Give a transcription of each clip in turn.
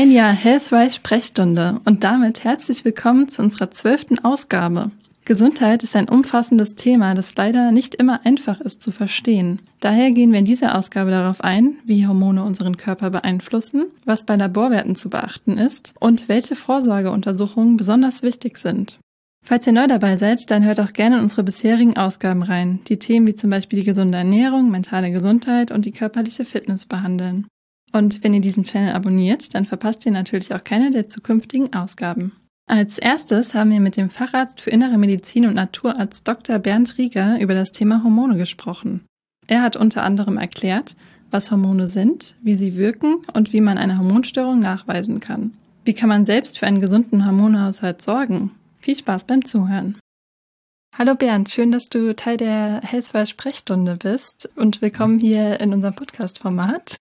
Ein Jahr Healthwise Sprechstunde und damit herzlich willkommen zu unserer zwölften Ausgabe. Gesundheit ist ein umfassendes Thema, das leider nicht immer einfach ist zu verstehen. Daher gehen wir in dieser Ausgabe darauf ein, wie Hormone unseren Körper beeinflussen, was bei Laborwerten zu beachten ist und welche Vorsorgeuntersuchungen besonders wichtig sind. Falls ihr neu dabei seid, dann hört auch gerne in unsere bisherigen Ausgaben rein, die Themen wie zum Beispiel die gesunde Ernährung, mentale Gesundheit und die körperliche Fitness behandeln. Und wenn ihr diesen Channel abonniert, dann verpasst ihr natürlich auch keine der zukünftigen Ausgaben. Als erstes haben wir mit dem Facharzt für Innere Medizin und Naturarzt Dr. Bernd Rieger über das Thema Hormone gesprochen. Er hat unter anderem erklärt, was Hormone sind, wie sie wirken und wie man eine Hormonstörung nachweisen kann. Wie kann man selbst für einen gesunden Hormonhaushalt sorgen? Viel Spaß beim Zuhören. Hallo Bernd, schön, dass du Teil der Healthwise Sprechstunde bist und willkommen hier in unserem Podcast-Format.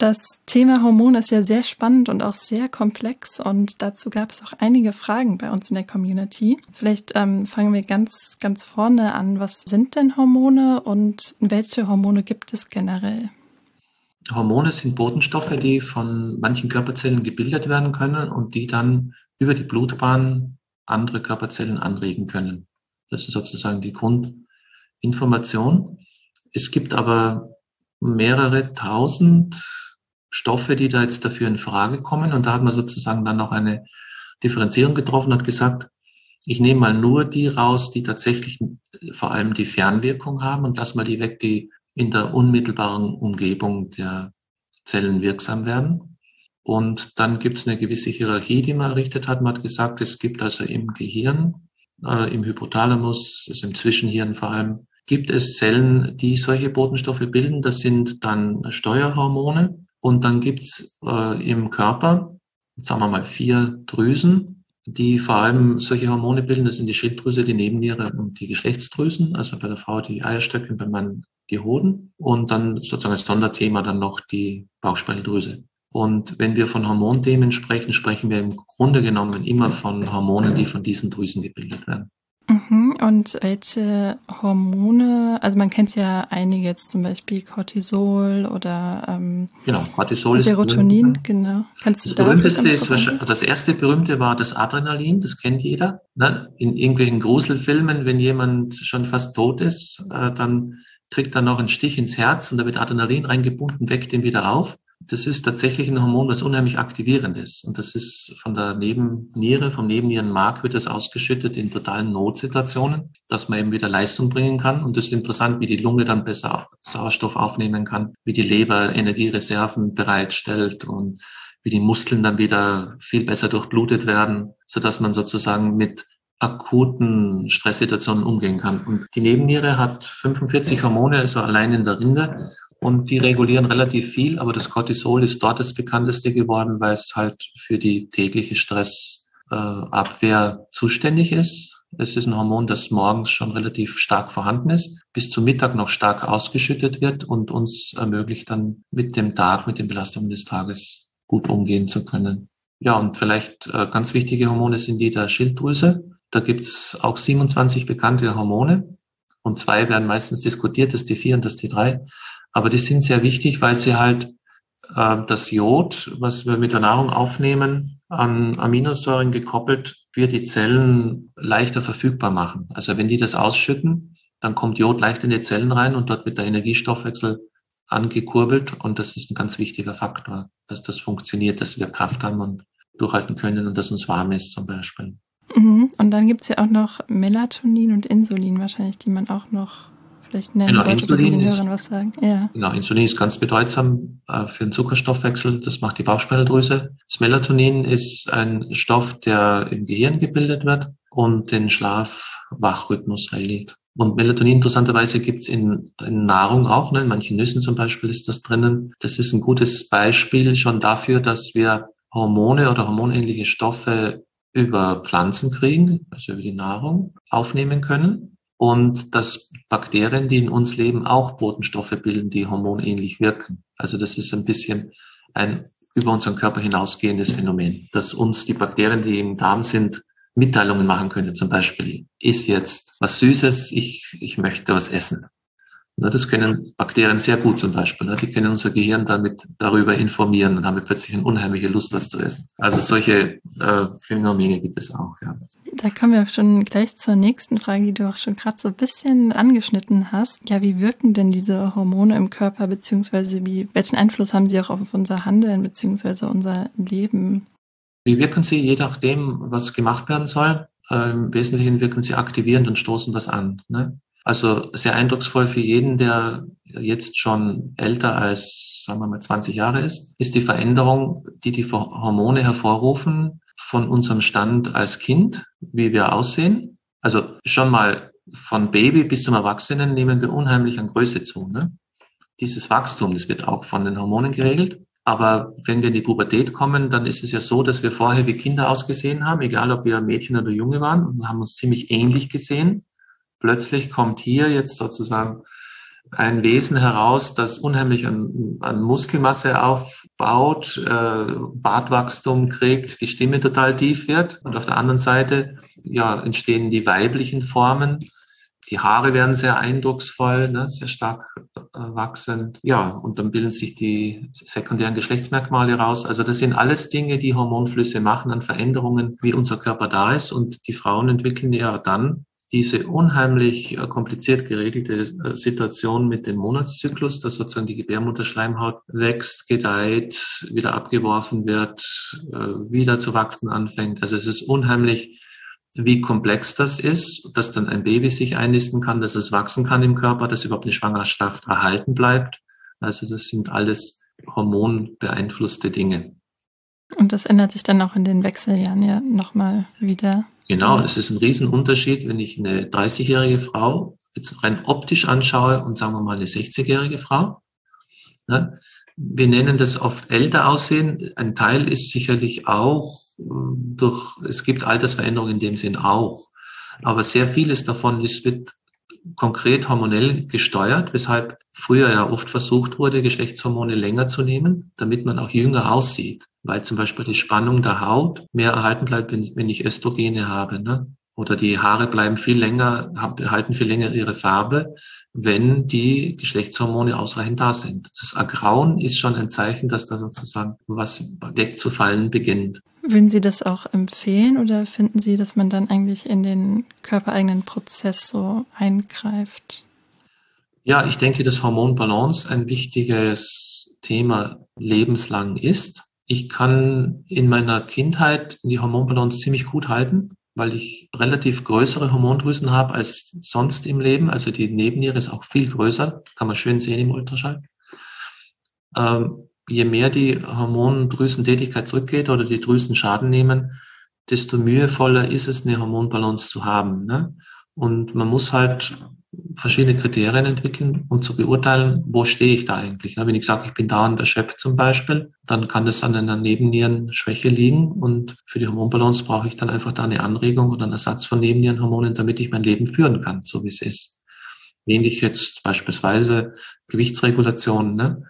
Das Thema Hormon ist ja sehr spannend und auch sehr komplex und dazu gab es auch einige Fragen bei uns in der Community. Vielleicht ähm, fangen wir ganz, ganz vorne an. Was sind denn Hormone und welche Hormone gibt es generell? Hormone sind Botenstoffe, die von manchen Körperzellen gebildet werden können und die dann über die Blutbahn andere Körperzellen anregen können. Das ist sozusagen die Grundinformation. Es gibt aber mehrere tausend Stoffe, die da jetzt dafür in Frage kommen. Und da hat man sozusagen dann noch eine Differenzierung getroffen, hat gesagt, ich nehme mal nur die raus, die tatsächlich vor allem die Fernwirkung haben und lass mal die weg, die in der unmittelbaren Umgebung der Zellen wirksam werden. Und dann gibt es eine gewisse Hierarchie, die man errichtet hat. Man hat gesagt, es gibt also im Gehirn, äh, im Hypothalamus, also im Zwischenhirn vor allem, gibt es Zellen, die solche Botenstoffe bilden. Das sind dann Steuerhormone. Und dann gibt's äh, im Körper, sagen wir mal, vier Drüsen, die vor allem solche Hormone bilden. Das sind die Schilddrüse, die Nebenniere und die Geschlechtsdrüsen. Also bei der Frau die Eierstöcke, beim Mann die Hoden. Und dann sozusagen als Sonderthema dann noch die Bauchspeicheldrüse. Und wenn wir von Hormonthemen sprechen, sprechen wir im Grunde genommen immer von Hormonen, die von diesen Drüsen gebildet werden. Mhm. Und welche Hormone, also man kennt ja einige jetzt zum Beispiel Cortisol oder ähm, genau, Cortisol Serotonin, ist genau. Kannst du das berühmteste ist wahrscheinlich, das erste berühmte war das Adrenalin, das kennt jeder. Ne? In irgendwelchen Gruselfilmen, wenn jemand schon fast tot ist, äh, dann kriegt er noch einen Stich ins Herz und da wird Adrenalin reingebunden, weckt ihn wieder auf das ist tatsächlich ein Hormon, das unheimlich aktivierend ist. Und das ist von der Nebenniere, vom Nebennierenmark wird das ausgeschüttet in totalen Notsituationen, dass man eben wieder Leistung bringen kann. Und das ist interessant, wie die Lunge dann besser Sauerstoff aufnehmen kann, wie die Leber Energiereserven bereitstellt und wie die Muskeln dann wieder viel besser durchblutet werden, so dass man sozusagen mit akuten Stresssituationen umgehen kann. Und die Nebenniere hat 45 Hormone, also allein in der Rinde und die regulieren relativ viel, aber das Cortisol ist dort das bekannteste geworden, weil es halt für die tägliche Stressabwehr zuständig ist. Es ist ein Hormon, das morgens schon relativ stark vorhanden ist, bis zum Mittag noch stark ausgeschüttet wird und uns ermöglicht dann mit dem Tag, mit den Belastungen des Tages gut umgehen zu können. Ja, und vielleicht äh, ganz wichtige Hormone sind die der Schilddrüse. Da gibt's auch 27 bekannte Hormone und zwei werden meistens diskutiert, das T4 und das T3. Aber die sind sehr wichtig, weil sie halt äh, das Jod, was wir mit der Nahrung aufnehmen, an Aminosäuren gekoppelt, wir die Zellen leichter verfügbar machen. Also wenn die das ausschütten, dann kommt Jod leicht in die Zellen rein und dort wird der Energiestoffwechsel angekurbelt. Und das ist ein ganz wichtiger Faktor, dass das funktioniert, dass wir Kraft haben und durchhalten können und dass uns warm ist zum Beispiel. Mhm. Und dann gibt es ja auch noch Melatonin und Insulin wahrscheinlich, die man auch noch vielleicht nennen genau, sollte, Insulin den Hörern was sagen. Ja. Genau, Insulin ist ganz bedeutsam äh, für den Zuckerstoffwechsel. Das macht die Bauchspeicheldrüse. Das Melatonin ist ein Stoff, der im Gehirn gebildet wird und den Schlaf-Wachrhythmus regelt. Und Melatonin interessanterweise gibt's in, in Nahrung auch, ne? in manchen Nüssen zum Beispiel ist das drinnen. Das ist ein gutes Beispiel schon dafür, dass wir Hormone oder hormonähnliche Stoffe über Pflanzen kriegen, also über die Nahrung aufnehmen können und dass Bakterien, die in uns leben, auch Botenstoffe bilden, die hormonähnlich wirken. Also das ist ein bisschen ein über unseren Körper hinausgehendes Phänomen, dass uns die Bakterien, die im Darm sind, Mitteilungen machen können. Zum Beispiel, ist jetzt was Süßes, ich, ich möchte was essen. Das können Bakterien sehr gut zum Beispiel. Die können unser Gehirn damit darüber informieren und haben wir plötzlich eine unheimliche Lust, was zu essen. Also solche äh, Phänomene gibt es auch, ja. Da kommen wir auch schon gleich zur nächsten Frage, die du auch schon gerade so ein bisschen angeschnitten hast. Ja, wie wirken denn diese Hormone im Körper, beziehungsweise wie, welchen Einfluss haben sie auch auf unser Handeln, beziehungsweise unser Leben? Wie wirken sie, je nachdem, was gemacht werden soll? Äh, Im Wesentlichen wirken sie aktivierend und stoßen was an. Ne? Also sehr eindrucksvoll für jeden, der jetzt schon älter als, sagen wir mal, 20 Jahre ist, ist die Veränderung, die die Hormone hervorrufen von unserem Stand als Kind, wie wir aussehen. Also schon mal von Baby bis zum Erwachsenen nehmen wir unheimlich an Größe zu. Ne? Dieses Wachstum, das wird auch von den Hormonen geregelt. Aber wenn wir in die Pubertät kommen, dann ist es ja so, dass wir vorher wie Kinder ausgesehen haben, egal ob wir Mädchen oder Junge waren, und haben uns ziemlich ähnlich gesehen. Plötzlich kommt hier jetzt sozusagen ein Wesen heraus, das unheimlich an, an Muskelmasse aufbaut, äh, Bartwachstum kriegt, die Stimme total tief wird. Und auf der anderen Seite ja, entstehen die weiblichen Formen, die Haare werden sehr eindrucksvoll, ne, sehr stark äh, wachsend. Ja, und dann bilden sich die sekundären Geschlechtsmerkmale raus. Also das sind alles Dinge, die Hormonflüsse machen an Veränderungen, wie unser Körper da ist. Und die Frauen entwickeln ja dann diese unheimlich äh, kompliziert geregelte äh, Situation mit dem Monatszyklus, dass sozusagen die Gebärmutterschleimhaut wächst, gedeiht, wieder abgeworfen wird, äh, wieder zu wachsen anfängt. Also es ist unheimlich wie komplex das ist, dass dann ein Baby sich einnisten kann, dass es wachsen kann im Körper, dass überhaupt eine Schwangerschaft erhalten bleibt. Also das sind alles hormonbeeinflusste Dinge. Und das ändert sich dann auch in den Wechseljahren ja nochmal wieder. Genau, es ist ein Riesenunterschied, wenn ich eine 30-jährige Frau jetzt rein optisch anschaue und sagen wir mal eine 60-jährige Frau. Ne? Wir nennen das oft älter aussehen. Ein Teil ist sicherlich auch durch, es gibt Altersveränderungen in dem Sinn auch. Aber sehr vieles davon ist, wird konkret hormonell gesteuert, weshalb früher ja oft versucht wurde, Geschlechtshormone länger zu nehmen, damit man auch jünger aussieht, weil zum Beispiel die Spannung der Haut mehr erhalten bleibt, wenn, wenn ich Östrogene habe. Ne? Oder die Haare bleiben viel länger, behalten viel länger ihre Farbe, wenn die Geschlechtshormone ausreichend da sind. Das Ergrauen ist schon ein Zeichen, dass da sozusagen was wegzufallen beginnt. Würden Sie das auch empfehlen oder finden Sie, dass man dann eigentlich in den körpereigenen Prozess so eingreift? Ja, ich denke, dass Hormonbalance ein wichtiges Thema lebenslang ist. Ich kann in meiner Kindheit die Hormonbalance ziemlich gut halten, weil ich relativ größere Hormondrüsen habe als sonst im Leben. Also die Nebenniere ist auch viel größer, kann man schön sehen im Ultraschall. Ähm, je mehr die Hormondrüsentätigkeit zurückgeht oder die Drüsen Schaden nehmen, desto mühevoller ist es, eine Hormonbalance zu haben. Ne? Und man muss halt verschiedene Kriterien entwickeln, um zu beurteilen, wo stehe ich da eigentlich. Wenn ich sage, ich bin dauernd erschöpft zum Beispiel, dann kann das an einer Nebennierenschwäche liegen und für die Hormonbalance brauche ich dann einfach da eine Anregung oder einen Ersatz von Nebennierenhormonen, damit ich mein Leben führen kann, so wie es ist. Ähnlich jetzt beispielsweise Gewichtsregulation. Ne?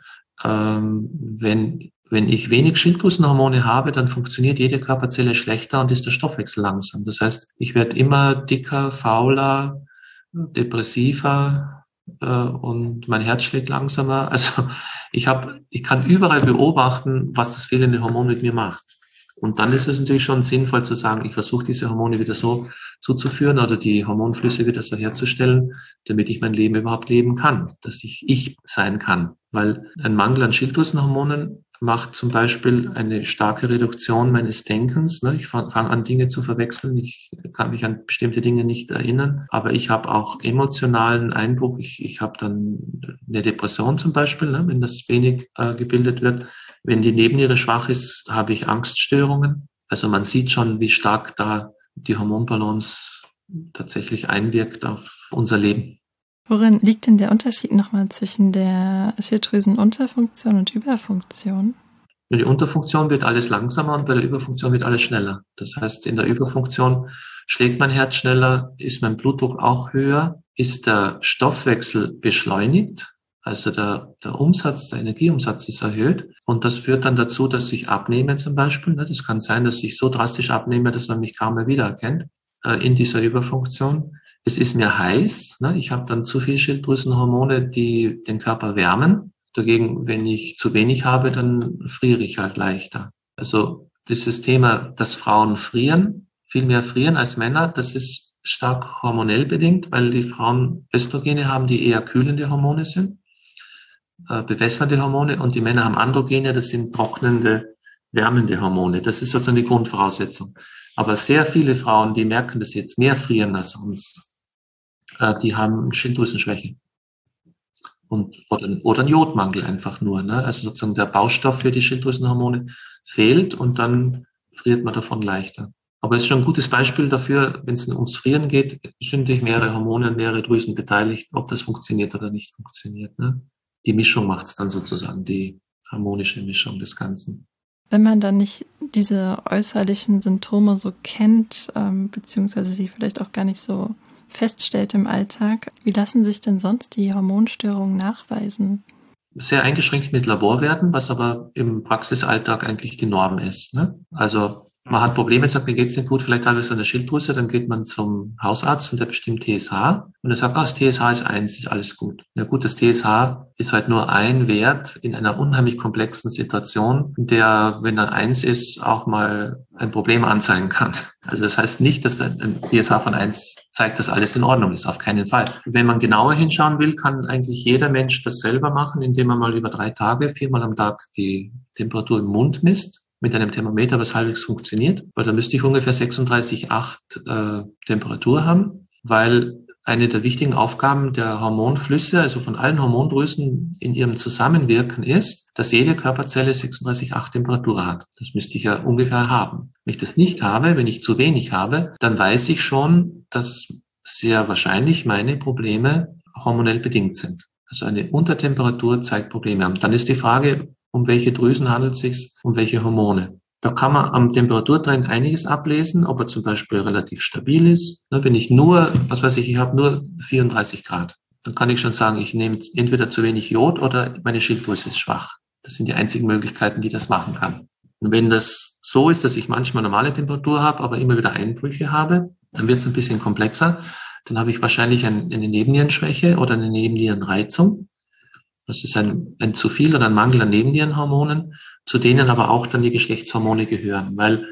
ähm, wenn, wenn ich wenig Schilddrüsenhormone habe, dann funktioniert jede Körperzelle schlechter und ist der Stoffwechsel langsam. Das heißt, ich werde immer dicker, fauler, depressiver äh, und mein Herz schlägt langsamer. Also ich habe, ich kann überall beobachten, was das fehlende Hormon mit mir macht. Und dann ist es natürlich schon sinnvoll zu sagen, ich versuche diese Hormone wieder so zuzuführen oder die Hormonflüsse wieder so herzustellen, damit ich mein Leben überhaupt leben kann, dass ich ich sein kann. Weil ein Mangel an Schilddrüsenhormonen macht zum Beispiel eine starke Reduktion meines Denkens. Ne? Ich fange fang an, Dinge zu verwechseln. Ich kann mich an bestimmte Dinge nicht erinnern. Aber ich habe auch emotionalen Einbruch. Ich, ich habe dann eine Depression zum Beispiel, ne? wenn das wenig äh, gebildet wird. Wenn die Nebenniere schwach ist, habe ich Angststörungen. Also man sieht schon, wie stark da die Hormonbalance tatsächlich einwirkt auf unser Leben. Worin liegt denn der Unterschied nochmal zwischen der Schilddrüsenunterfunktion und Überfunktion? In der Unterfunktion wird alles langsamer und bei der Überfunktion wird alles schneller. Das heißt, in der Überfunktion schlägt mein Herz schneller, ist mein Blutdruck auch höher, ist der Stoffwechsel beschleunigt, also der, der Umsatz, der Energieumsatz ist erhöht. Und das führt dann dazu, dass ich abnehme zum Beispiel. Ne? Das kann sein, dass ich so drastisch abnehme, dass man mich kaum mehr wiedererkennt äh, in dieser Überfunktion. Es ist mir heiß, ne? ich habe dann zu viel Schilddrüsenhormone, die den Körper wärmen. Dagegen, wenn ich zu wenig habe, dann friere ich halt leichter. Also dieses Thema, dass Frauen frieren, viel mehr frieren als Männer, das ist stark hormonell bedingt, weil die Frauen Östrogene haben, die eher kühlende Hormone sind, äh, bewässernde Hormone, und die Männer haben Androgene, das sind trocknende, wärmende Hormone. Das ist sozusagen die Grundvoraussetzung. Aber sehr viele Frauen, die merken das jetzt, mehr frieren als sonst, äh, die haben Schilddrüsenschwäche. Und, oder, oder ein Jodmangel einfach nur. Ne? Also sozusagen der Baustoff für die Schilddrüsenhormone fehlt und dann friert man davon leichter. Aber es ist schon ein gutes Beispiel dafür, wenn es ums Frieren geht, sind sich mehrere Hormone, mehrere Drüsen beteiligt, ob das funktioniert oder nicht funktioniert. Ne? Die Mischung macht es dann sozusagen, die harmonische Mischung des Ganzen. Wenn man dann nicht diese äußerlichen Symptome so kennt, ähm, beziehungsweise sie vielleicht auch gar nicht so feststellt im Alltag, wie lassen sich denn sonst die Hormonstörungen nachweisen? Sehr eingeschränkt mit Laborwerten, was aber im Praxisalltag eigentlich die Norm ist. Ne? Also man hat Probleme, sagt, mir geht's nicht gut, vielleicht habe ich eine Schilddrüse, dann geht man zum Hausarzt und der bestimmt TSH und er sagt, ah, das TSH ist eins, ist alles gut. Ja gut, das TSH ist halt nur ein Wert in einer unheimlich komplexen Situation, der, wenn er eins ist, auch mal ein Problem anzeigen kann. Also das heißt nicht, dass ein TSH von eins zeigt, dass alles in Ordnung ist, auf keinen Fall. Wenn man genauer hinschauen will, kann eigentlich jeder Mensch das selber machen, indem er mal über drei Tage, viermal am Tag die Temperatur im Mund misst mit einem Thermometer, was halbwegs funktioniert, weil da müsste ich ungefähr 36,8 äh, Temperatur haben, weil eine der wichtigen Aufgaben der Hormonflüsse, also von allen Hormondrüsen in ihrem Zusammenwirken ist, dass jede Körperzelle 36,8 Temperatur hat. Das müsste ich ja ungefähr haben. Wenn ich das nicht habe, wenn ich zu wenig habe, dann weiß ich schon, dass sehr wahrscheinlich meine Probleme hormonell bedingt sind. Also eine Untertemperatur zeigt Probleme an. Dann ist die Frage, um welche Drüsen handelt es sich, um welche Hormone. Da kann man am Temperaturtrend einiges ablesen, ob er zum Beispiel relativ stabil ist. Wenn ich nur, was weiß ich, ich habe nur 34 Grad, dann kann ich schon sagen, ich nehme entweder zu wenig Jod oder meine Schilddrüse ist schwach. Das sind die einzigen Möglichkeiten, die das machen kann. Und wenn das so ist, dass ich manchmal normale Temperatur habe, aber immer wieder Einbrüche habe, dann wird es ein bisschen komplexer. Dann habe ich wahrscheinlich eine Nebennierenschwäche oder eine Nebennierenreizung. Das ist ein, ein zu viel oder ein Mangel an Nebennierenhormonen, zu denen aber auch dann die Geschlechtshormone gehören, weil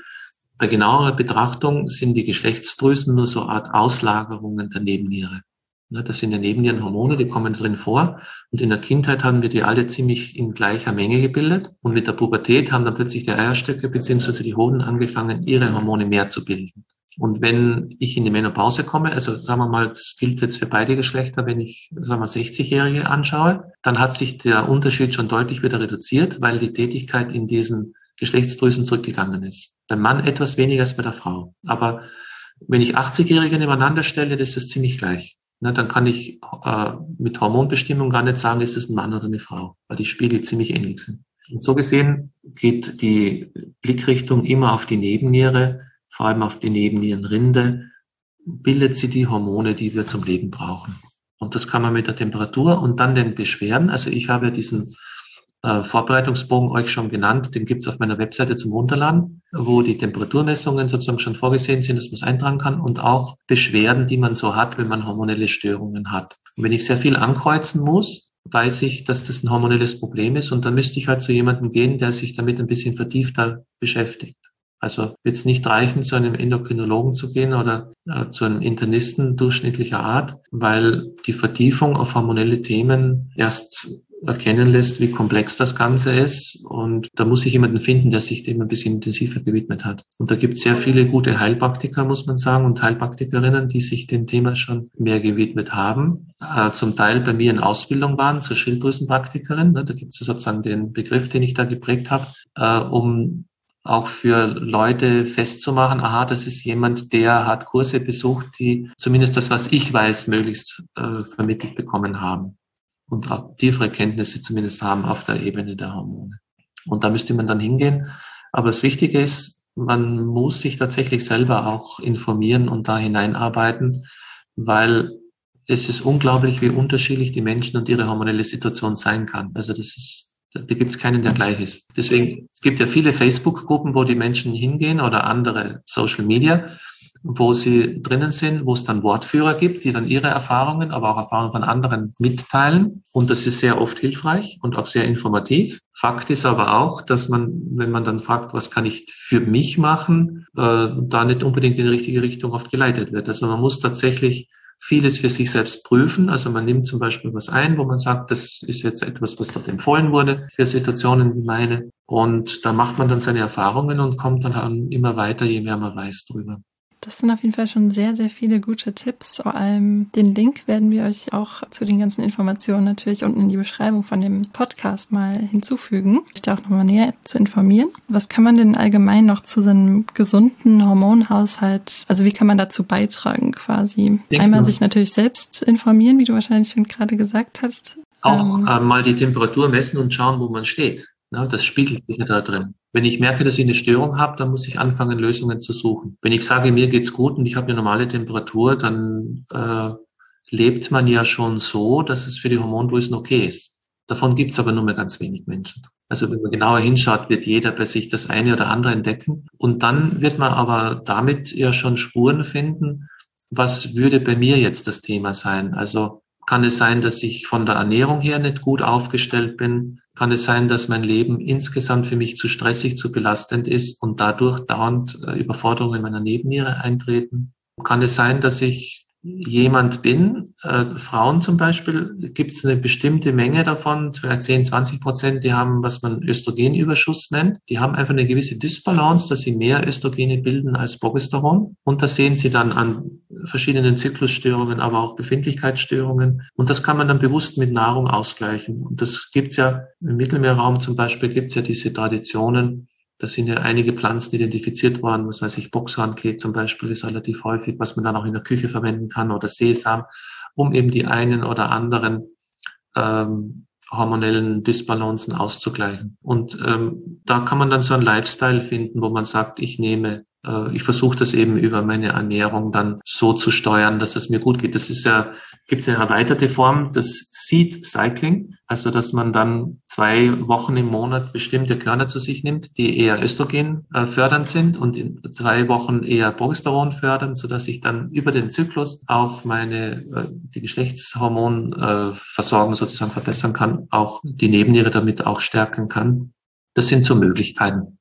bei genauerer Betrachtung sind die Geschlechtsdrüsen nur so Art Auslagerungen der Nebenniere. Ne, das sind ja Nebennierenhormone, die kommen drin vor. Und in der Kindheit haben wir die alle ziemlich in gleicher Menge gebildet. Und mit der Pubertät haben dann plötzlich die Eierstöcke bzw. die Hoden angefangen, ihre Hormone mehr zu bilden. Und wenn ich in die Menopause komme, also sagen wir mal, das gilt jetzt für beide Geschlechter, wenn ich, sagen wir, 60-Jährige anschaue, dann hat sich der Unterschied schon deutlich wieder reduziert, weil die Tätigkeit in diesen Geschlechtsdrüsen zurückgegangen ist. Beim Mann etwas weniger als bei der Frau. Aber wenn ich 80-Jährige nebeneinander stelle, das ist ziemlich gleich. Na, dann kann ich äh, mit Hormonbestimmung gar nicht sagen, ist es ein Mann oder eine Frau, weil die Spiegel ziemlich ähnlich sind. Und so gesehen geht die Blickrichtung immer auf die Nebenniere vor allem auf die Nebennierenrinde, bildet sie die Hormone, die wir zum Leben brauchen. Und das kann man mit der Temperatur und dann den Beschwerden. Also ich habe diesen äh, Vorbereitungsbogen euch schon genannt, den gibt's auf meiner Webseite zum Runterladen, wo die Temperaturmessungen sozusagen schon vorgesehen sind, dass man es eintragen kann und auch Beschwerden, die man so hat, wenn man hormonelle Störungen hat. Und wenn ich sehr viel ankreuzen muss, weiß ich, dass das ein hormonelles Problem ist und dann müsste ich halt zu jemandem gehen, der sich damit ein bisschen vertiefter beschäftigt. Also wird es nicht reichen, zu einem Endokrinologen zu gehen oder äh, zu einem Internisten durchschnittlicher Art, weil die Vertiefung auf hormonelle Themen erst erkennen lässt, wie komplex das Ganze ist. Und da muss ich jemanden finden, der sich dem ein bisschen intensiver gewidmet hat. Und da gibt es sehr viele gute Heilpraktiker, muss man sagen, und Heilpraktikerinnen, die sich dem Thema schon mehr gewidmet haben. Äh, zum Teil bei mir in Ausbildung waren zur Schilddrüsenpraktikerin. Ne, da gibt es sozusagen den Begriff, den ich da geprägt habe, äh, um auch für Leute festzumachen, aha, das ist jemand, der hat Kurse besucht, die zumindest das, was ich weiß, möglichst äh, vermittelt bekommen haben und tiefere Kenntnisse zumindest haben auf der Ebene der Hormone. Und da müsste man dann hingehen. Aber das Wichtige ist, man muss sich tatsächlich selber auch informieren und da hineinarbeiten, weil es ist unglaublich, wie unterschiedlich die Menschen und ihre hormonelle Situation sein kann. Also das ist da gibt es keinen, der gleich ist. Deswegen, es gibt ja viele Facebook-Gruppen, wo die Menschen hingehen oder andere Social Media. wo sie drinnen sind, wo es dann Wortführer gibt, die dann ihre Erfahrungen, aber auch Erfahrungen von anderen mitteilen. Und das ist sehr oft hilfreich und auch sehr informativ. Fakt ist aber auch, dass man, wenn man dann fragt, was kann ich für mich machen, äh, da nicht unbedingt in die richtige Richtung oft geleitet wird. Also man muss tatsächlich vieles für sich selbst prüfen. Also man nimmt zum Beispiel was ein, wo man sagt, das ist jetzt etwas, was dort empfohlen wurde für Situationen wie meine. Und da macht man dann seine Erfahrungen und kommt dann immer weiter, je mehr man weiß drüber. Das sind auf jeden Fall schon sehr, sehr viele gute Tipps. Vor allem den Link werden wir euch auch zu den ganzen Informationen natürlich unten in die Beschreibung von dem Podcast mal hinzufügen, sich da auch nochmal näher zu informieren. Was kann man denn allgemein noch zu so einem gesunden Hormonhaushalt, also wie kann man dazu beitragen quasi? Denke Einmal sich natürlich selbst informieren, wie du wahrscheinlich schon gerade gesagt hast. Auch ähm, äh, mal die Temperatur messen und schauen, wo man steht. Ja, das spiegelt sich ja da drin. Wenn ich merke, dass ich eine Störung habe, dann muss ich anfangen, Lösungen zu suchen. Wenn ich sage, mir geht's gut und ich habe eine normale Temperatur, dann äh, lebt man ja schon so, dass es für die Hormondrüsen okay ist. Davon gibt's aber nur mehr ganz wenig Menschen. Also wenn man genauer hinschaut, wird jeder bei sich das eine oder andere entdecken. Und dann wird man aber damit ja schon Spuren finden, was würde bei mir jetzt das Thema sein. Also kann es sein, dass ich von der Ernährung her nicht gut aufgestellt bin? Kann es sein, dass mein Leben insgesamt für mich zu stressig, zu belastend ist und dadurch dauernd äh, Überforderungen in meiner Nebenniere eintreten? Kann es sein, dass ich jemand bin, äh, Frauen zum Beispiel, gibt es eine bestimmte Menge davon, vielleicht 10, 20 Prozent, die haben, was man Östrogenüberschuss nennt. Die haben einfach eine gewisse Dysbalance, dass sie mehr Östrogene bilden als Progesteron. Und das sehen sie dann an verschiedenen Zyklusstörungen, aber auch Befindlichkeitsstörungen. Und das kann man dann bewusst mit Nahrung ausgleichen. Und das gibt's ja im Mittelmeerraum zum Beispiel, gibt's ja diese Traditionen, da sind ja einige Pflanzen identifiziert worden, was weiß ich, Boxhornklee zum Beispiel ist relativ häufig, was man dann auch in der Küche verwenden kann oder Sesam, um eben die einen oder anderen ähm, hormonellen Dysbalancen auszugleichen. Und ähm, da kann man dann so einen Lifestyle finden, wo man sagt, ich nehme ich versuche das eben über meine Ernährung dann so zu steuern, dass es mir gut geht. Das ist ja, gibt es eine erweiterte Form, das Seed Cycling, also dass man dann zwei Wochen im Monat bestimmte Körner zu sich nimmt, die eher Östrogen äh, fördernd sind und in zwei Wochen eher Progesteron fördern, so dass ich dann über den Zyklus auch meine äh, die Geschlechtshormonversorgung sozusagen verbessern kann, auch die Nebenniere damit auch stärken kann. Das sind so Möglichkeiten.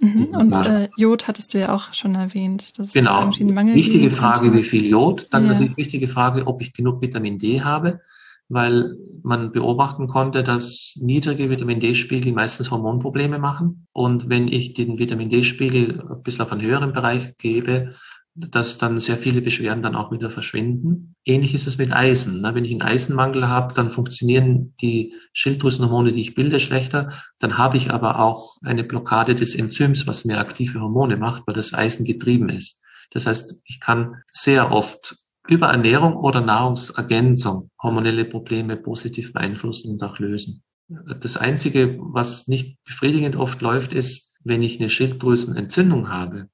Mhm. Und äh, Jod hattest du ja auch schon erwähnt. Das genau. Wichtige Frage, wie viel Jod. Dann ja. die wichtige Frage, ob ich genug Vitamin D habe, weil man beobachten konnte, dass niedrige Vitamin D-Spiegel meistens Hormonprobleme machen. Und wenn ich den Vitamin D-Spiegel ein bisschen auf einen höheren Bereich gebe, dass dann sehr viele Beschwerden dann auch wieder verschwinden. Ähnlich ist es mit Eisen. Wenn ich einen Eisenmangel habe, dann funktionieren die Schilddrüsenhormone, die ich bilde, schlechter. Dann habe ich aber auch eine Blockade des Enzyms, was mehr aktive Hormone macht, weil das Eisen getrieben ist. Das heißt, ich kann sehr oft über Ernährung oder Nahrungsergänzung hormonelle Probleme positiv beeinflussen und auch lösen. Das Einzige, was nicht befriedigend oft läuft, ist, wenn ich eine Schilddrüsenentzündung habe,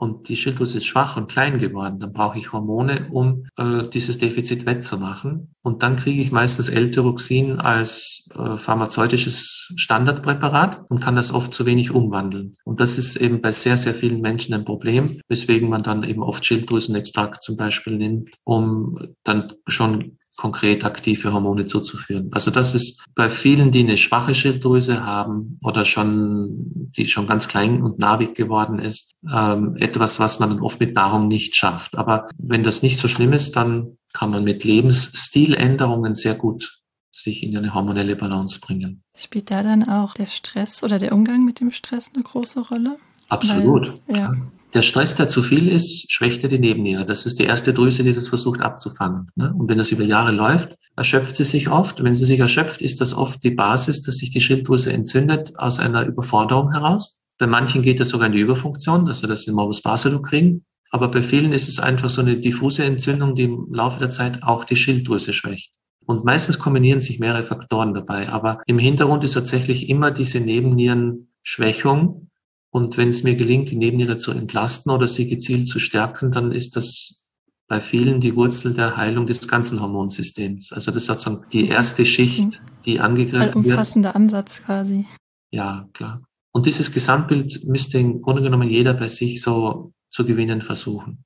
und die Schilddrüse ist schwach und klein geworden, dann brauche ich Hormone, um äh, dieses Defizit wettzumachen. Und dann kriege ich meistens L-Tyroxin als äh, pharmazeutisches Standardpräparat und kann das oft zu wenig umwandeln. Und das ist eben bei sehr, sehr vielen Menschen ein Problem, weswegen man dann eben oft Schilddrüsenextrakt zum Beispiel nimmt, um dann schon konkret aktive Hormone zuzuführen. Also das ist bei vielen, die eine schwache Schilddrüse haben oder schon, die schon ganz klein und narbig geworden ist, ähm, etwas, was man dann oft mit Nahrung nicht schafft. Aber wenn das nicht so schlimm ist, dann kann man mit Lebensstiländerungen sehr gut sich in eine hormonelle Balance bringen. Spielt da dann auch der Stress oder der Umgang mit dem Stress eine große Rolle? Absolut. Weil, ja. Der Stress, der zu viel ist, schwächt er die Nebenniere. Das ist die erste Drüse, die das versucht abzufangen. Ne? Und wenn das über Jahre läuft, erschöpft sie sich oft. wenn sie sich erschöpft, ist das oft die Basis, dass sich die Schilddrüse entzündet aus einer Überforderung heraus. Bei manchen geht das sogar in die Überfunktion, also dass sie Morbus Basedow kriegen. Aber bei vielen ist es einfach so eine diffuse Entzündung, die im Laufe der Zeit auch die Schilddrüse schwächt. Und meistens kombinieren sich mehrere Faktoren dabei. Aber im Hintergrund ist tatsächlich immer diese Nebennierenschwächung, und wenn es mir gelingt, die Nebenniere zu entlasten oder sie gezielt zu stärken, dann ist das bei vielen die Wurzel der Heilung des ganzen Hormonsystems. Also das ist sozusagen die erste Schicht, mhm. die angegriffen wird. Ein umfassender Ansatz quasi. Ja, klar. Und dieses Gesamtbild müsste im Grunde genommen jeder bei sich so zu gewinnen versuchen.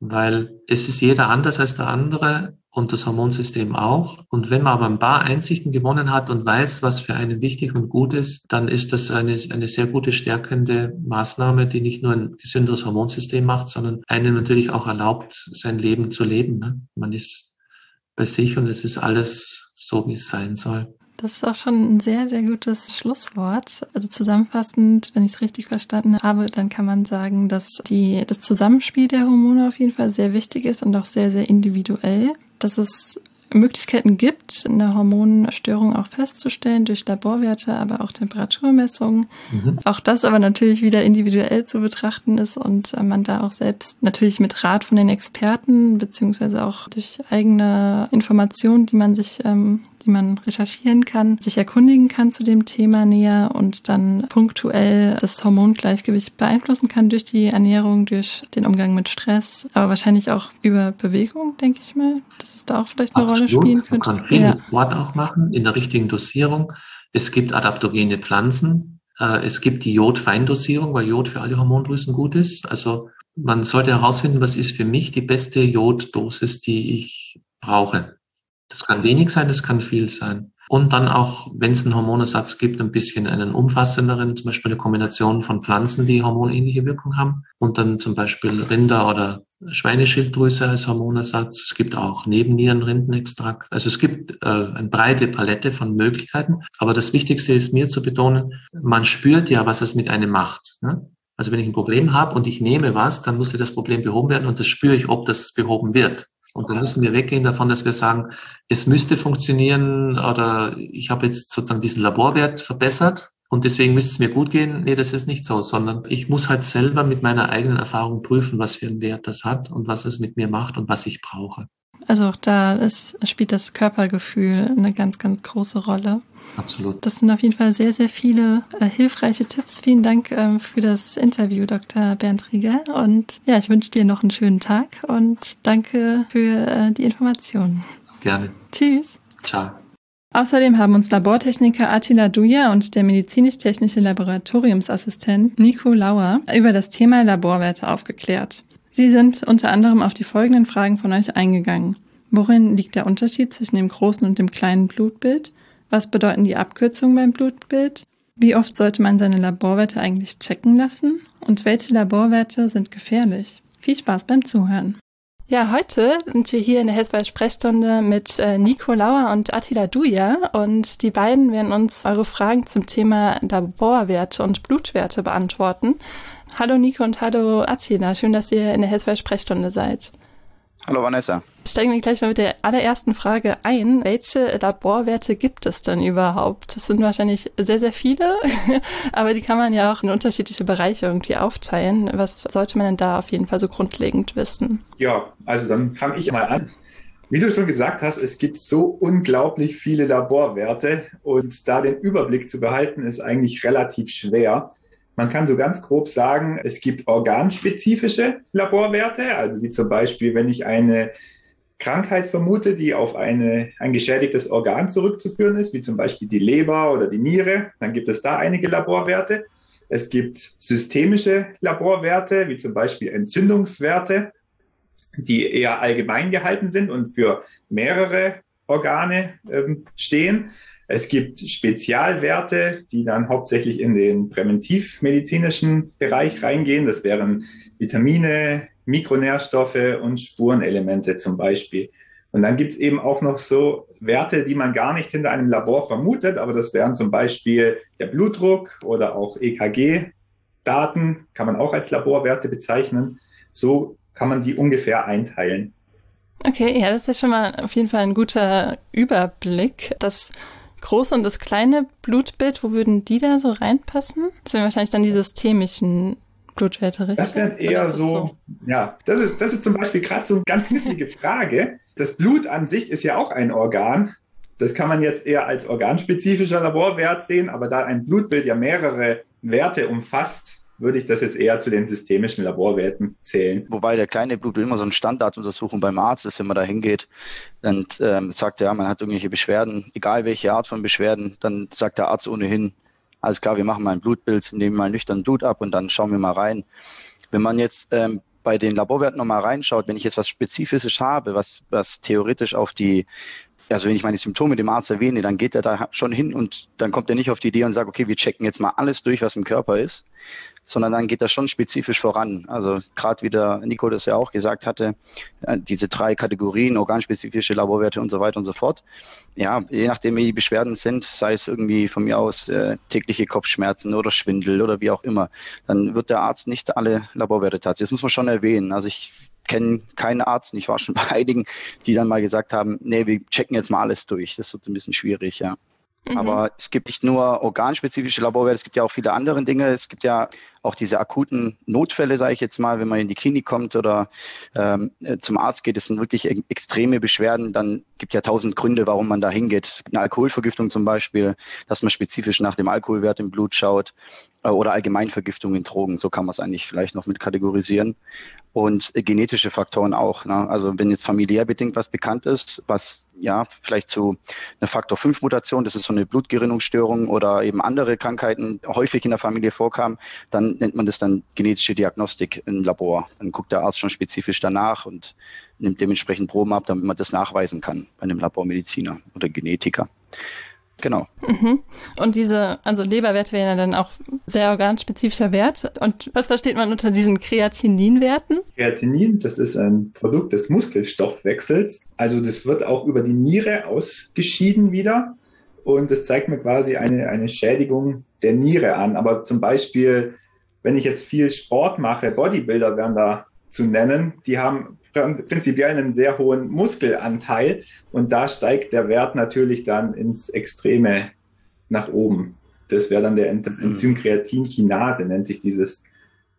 weil es ist jeder anders als der andere und das Hormonsystem auch. Und wenn man aber ein paar Einsichten gewonnen hat und weiß, was für einen wichtig und gut ist, dann ist das eine, eine sehr gute stärkende Maßnahme, die nicht nur ein gesünderes Hormonsystem macht, sondern einen natürlich auch erlaubt, sein Leben zu leben. Ne? Man ist bei sich und es ist alles so, wie es sein soll. Das ist auch schon ein sehr, sehr gutes Schlusswort. Also zusammenfassend, wenn ich es richtig verstanden habe, dann kann man sagen, dass die, das Zusammenspiel der Hormone auf jeden Fall sehr wichtig ist und auch sehr, sehr individuell. Dass es Möglichkeiten gibt, eine Hormonstörung auch festzustellen durch Laborwerte, aber auch Temperaturmessungen. Mhm. Auch das aber natürlich wieder individuell zu betrachten ist und man da auch selbst natürlich mit Rat von den Experten beziehungsweise auch durch eigene Informationen, die man sich ähm, die man recherchieren kann, sich erkundigen kann zu dem Thema näher und dann punktuell das Hormongleichgewicht beeinflussen kann durch die Ernährung, durch den Umgang mit Stress, aber wahrscheinlich auch über Bewegung, denke ich mal, dass es da auch vielleicht eine Absolut. Rolle spielen könnte. Man kann viel ja. Sport auch machen, in der richtigen Dosierung. Es gibt adaptogene Pflanzen. Äh, es gibt die Jod-Feindosierung, weil Jod für alle Hormondrüsen gut ist. Also man sollte herausfinden, was ist für mich die beste Joddosis, die ich brauche. Das kann wenig sein, das kann viel sein. Und dann auch, wenn es einen Hormonersatz gibt, ein bisschen einen umfassenderen, zum Beispiel eine Kombination von Pflanzen, die hormonähnliche Wirkung haben. Und dann zum Beispiel Rinder- oder Schweineschilddrüse als Hormonersatz. Es gibt auch Nebennierenrindenextrakt. Also es gibt äh, eine breite Palette von Möglichkeiten. Aber das Wichtigste ist mir zu betonen, man spürt ja, was es mit einem macht. Ne? Also wenn ich ein Problem habe und ich nehme was, dann muss das Problem behoben werden und das spüre ich, ob das behoben wird. Und dann müssen wir weggehen davon, dass wir sagen, es müsste funktionieren oder ich habe jetzt sozusagen diesen Laborwert verbessert und deswegen müsste es mir gut gehen. Nee, das ist nicht so, sondern ich muss halt selber mit meiner eigenen Erfahrung prüfen, was für einen Wert das hat und was es mit mir macht und was ich brauche. Also auch da ist, spielt das Körpergefühl eine ganz, ganz große Rolle. Absolut. Das sind auf jeden Fall sehr, sehr viele äh, hilfreiche Tipps. Vielen Dank ähm, für das Interview, Dr. Bernd Rieger. Und ja, ich wünsche dir noch einen schönen Tag und danke für äh, die Informationen. Gerne. Tschüss. Ciao. Außerdem haben uns Labortechniker Attila Duja und der medizinisch-technische Laboratoriumsassistent Nico Lauer über das Thema Laborwerte aufgeklärt. Sie sind unter anderem auf die folgenden Fragen von euch eingegangen. Worin liegt der Unterschied zwischen dem großen und dem kleinen Blutbild? Was bedeuten die Abkürzungen beim Blutbild? Wie oft sollte man seine Laborwerte eigentlich checken lassen? Und welche Laborwerte sind gefährlich? Viel Spaß beim Zuhören. Ja, heute sind wir hier in der Healthwise Sprechstunde mit äh, Nico Lauer und Attila Duja und die beiden werden uns eure Fragen zum Thema Laborwerte und Blutwerte beantworten. Hallo Nico und hallo Attila, schön, dass ihr in der Healthwise Sprechstunde seid. Hallo Vanessa. Steigen wir gleich mal mit der allerersten Frage ein. Welche Laborwerte gibt es denn überhaupt? Das sind wahrscheinlich sehr, sehr viele, aber die kann man ja auch in unterschiedliche Bereiche irgendwie aufteilen. Was sollte man denn da auf jeden Fall so grundlegend wissen? Ja, also dann fange ich mal an. Wie du schon gesagt hast, es gibt so unglaublich viele Laborwerte und da den Überblick zu behalten, ist eigentlich relativ schwer. Man kann so ganz grob sagen, es gibt organspezifische Laborwerte, also wie zum Beispiel, wenn ich eine Krankheit vermute, die auf eine, ein geschädigtes Organ zurückzuführen ist, wie zum Beispiel die Leber oder die Niere, dann gibt es da einige Laborwerte. Es gibt systemische Laborwerte, wie zum Beispiel Entzündungswerte, die eher allgemein gehalten sind und für mehrere Organe ähm, stehen. Es gibt Spezialwerte, die dann hauptsächlich in den präventivmedizinischen Bereich reingehen. Das wären Vitamine, Mikronährstoffe und Spurenelemente zum Beispiel. Und dann gibt es eben auch noch so Werte, die man gar nicht hinter einem Labor vermutet, aber das wären zum Beispiel der Blutdruck oder auch EKG-Daten, kann man auch als Laborwerte bezeichnen. So kann man die ungefähr einteilen. Okay, ja, das ist ja schon mal auf jeden Fall ein guter Überblick. Das große und das kleine Blutbild, wo würden die da so reinpassen? Das wären wahrscheinlich dann die systemischen Blutwerte, richtig? Das wären eher so, so, ja, das ist, das ist zum Beispiel gerade so eine ganz knifflige Frage. Das Blut an sich ist ja auch ein Organ. Das kann man jetzt eher als organspezifischer Laborwert sehen, aber da ein Blutbild ja mehrere Werte umfasst, würde ich das jetzt eher zu den systemischen Laborwerten zählen. Wobei der kleine Blutbild immer so eine Standarduntersuchung beim Arzt ist, wenn man da hingeht und ähm, sagt, ja, man hat irgendwelche Beschwerden, egal welche Art von Beschwerden, dann sagt der Arzt ohnehin, alles klar, wir machen mal ein Blutbild, nehmen mal nüchtern Blut ab und dann schauen wir mal rein. Wenn man jetzt ähm, bei den Laborwerten nochmal reinschaut, wenn ich jetzt was Spezifisches habe, was, was theoretisch auf die also wenn ich meine Symptome dem Arzt erwähne, dann geht er da schon hin und dann kommt er nicht auf die Idee und sagt, okay, wir checken jetzt mal alles durch, was im Körper ist, sondern dann geht das schon spezifisch voran. Also gerade wie der Nico das ja auch gesagt hatte, äh, diese drei Kategorien, organspezifische Laborwerte und so weiter und so fort. Ja, je nachdem, wie die Beschwerden sind, sei es irgendwie von mir aus äh, tägliche Kopfschmerzen oder Schwindel oder wie auch immer, dann wird der Arzt nicht alle Laborwerte tatsächlich. Das muss man schon erwähnen. Also ich kenne keinen Arzt, ich war schon bei einigen, die dann mal gesagt haben, nee, wir checken jetzt mal alles durch. Das wird ein bisschen schwierig, ja. Mhm. Aber es gibt nicht nur organspezifische Laborwerte, es gibt ja auch viele andere Dinge. Es gibt ja auch diese akuten Notfälle, sage ich jetzt mal, wenn man in die Klinik kommt oder ähm, äh, zum Arzt geht, das sind wirklich extreme Beschwerden, dann gibt ja tausend Gründe, warum man da hingeht. Es eine Alkoholvergiftung zum Beispiel, dass man spezifisch nach dem Alkoholwert im Blut schaut äh, oder Allgemeinvergiftung in Drogen. So kann man es eigentlich vielleicht noch mit kategorisieren. Und äh, genetische Faktoren auch. Ne? Also wenn jetzt familiär bedingt was bekannt ist, was ja vielleicht zu einer Faktor 5 Mutation, das ist so eine Blutgerinnungsstörung oder eben andere Krankheiten häufig in der Familie vorkamen, dann nennt man das dann genetische Diagnostik im Labor. Dann guckt der Arzt schon spezifisch danach und nimmt dementsprechend Proben ab, damit man das nachweisen kann bei einem Labormediziner oder Genetiker. Genau. Mhm. Und diese, also Leberwerte wären ja dann auch sehr organspezifischer Wert. Und was versteht man unter diesen Kreatininwerten? Kreatinin, das ist ein Produkt des Muskelstoffwechsels. Also das wird auch über die Niere ausgeschieden wieder. Und das zeigt mir quasi eine, eine Schädigung der Niere an. Aber zum Beispiel wenn ich jetzt viel Sport mache, Bodybuilder werden da zu nennen, die haben prinzipiell einen sehr hohen Muskelanteil und da steigt der Wert natürlich dann ins Extreme nach oben. Das wäre dann der, das mhm. Enzym Kreatinkinase, nennt sich dieses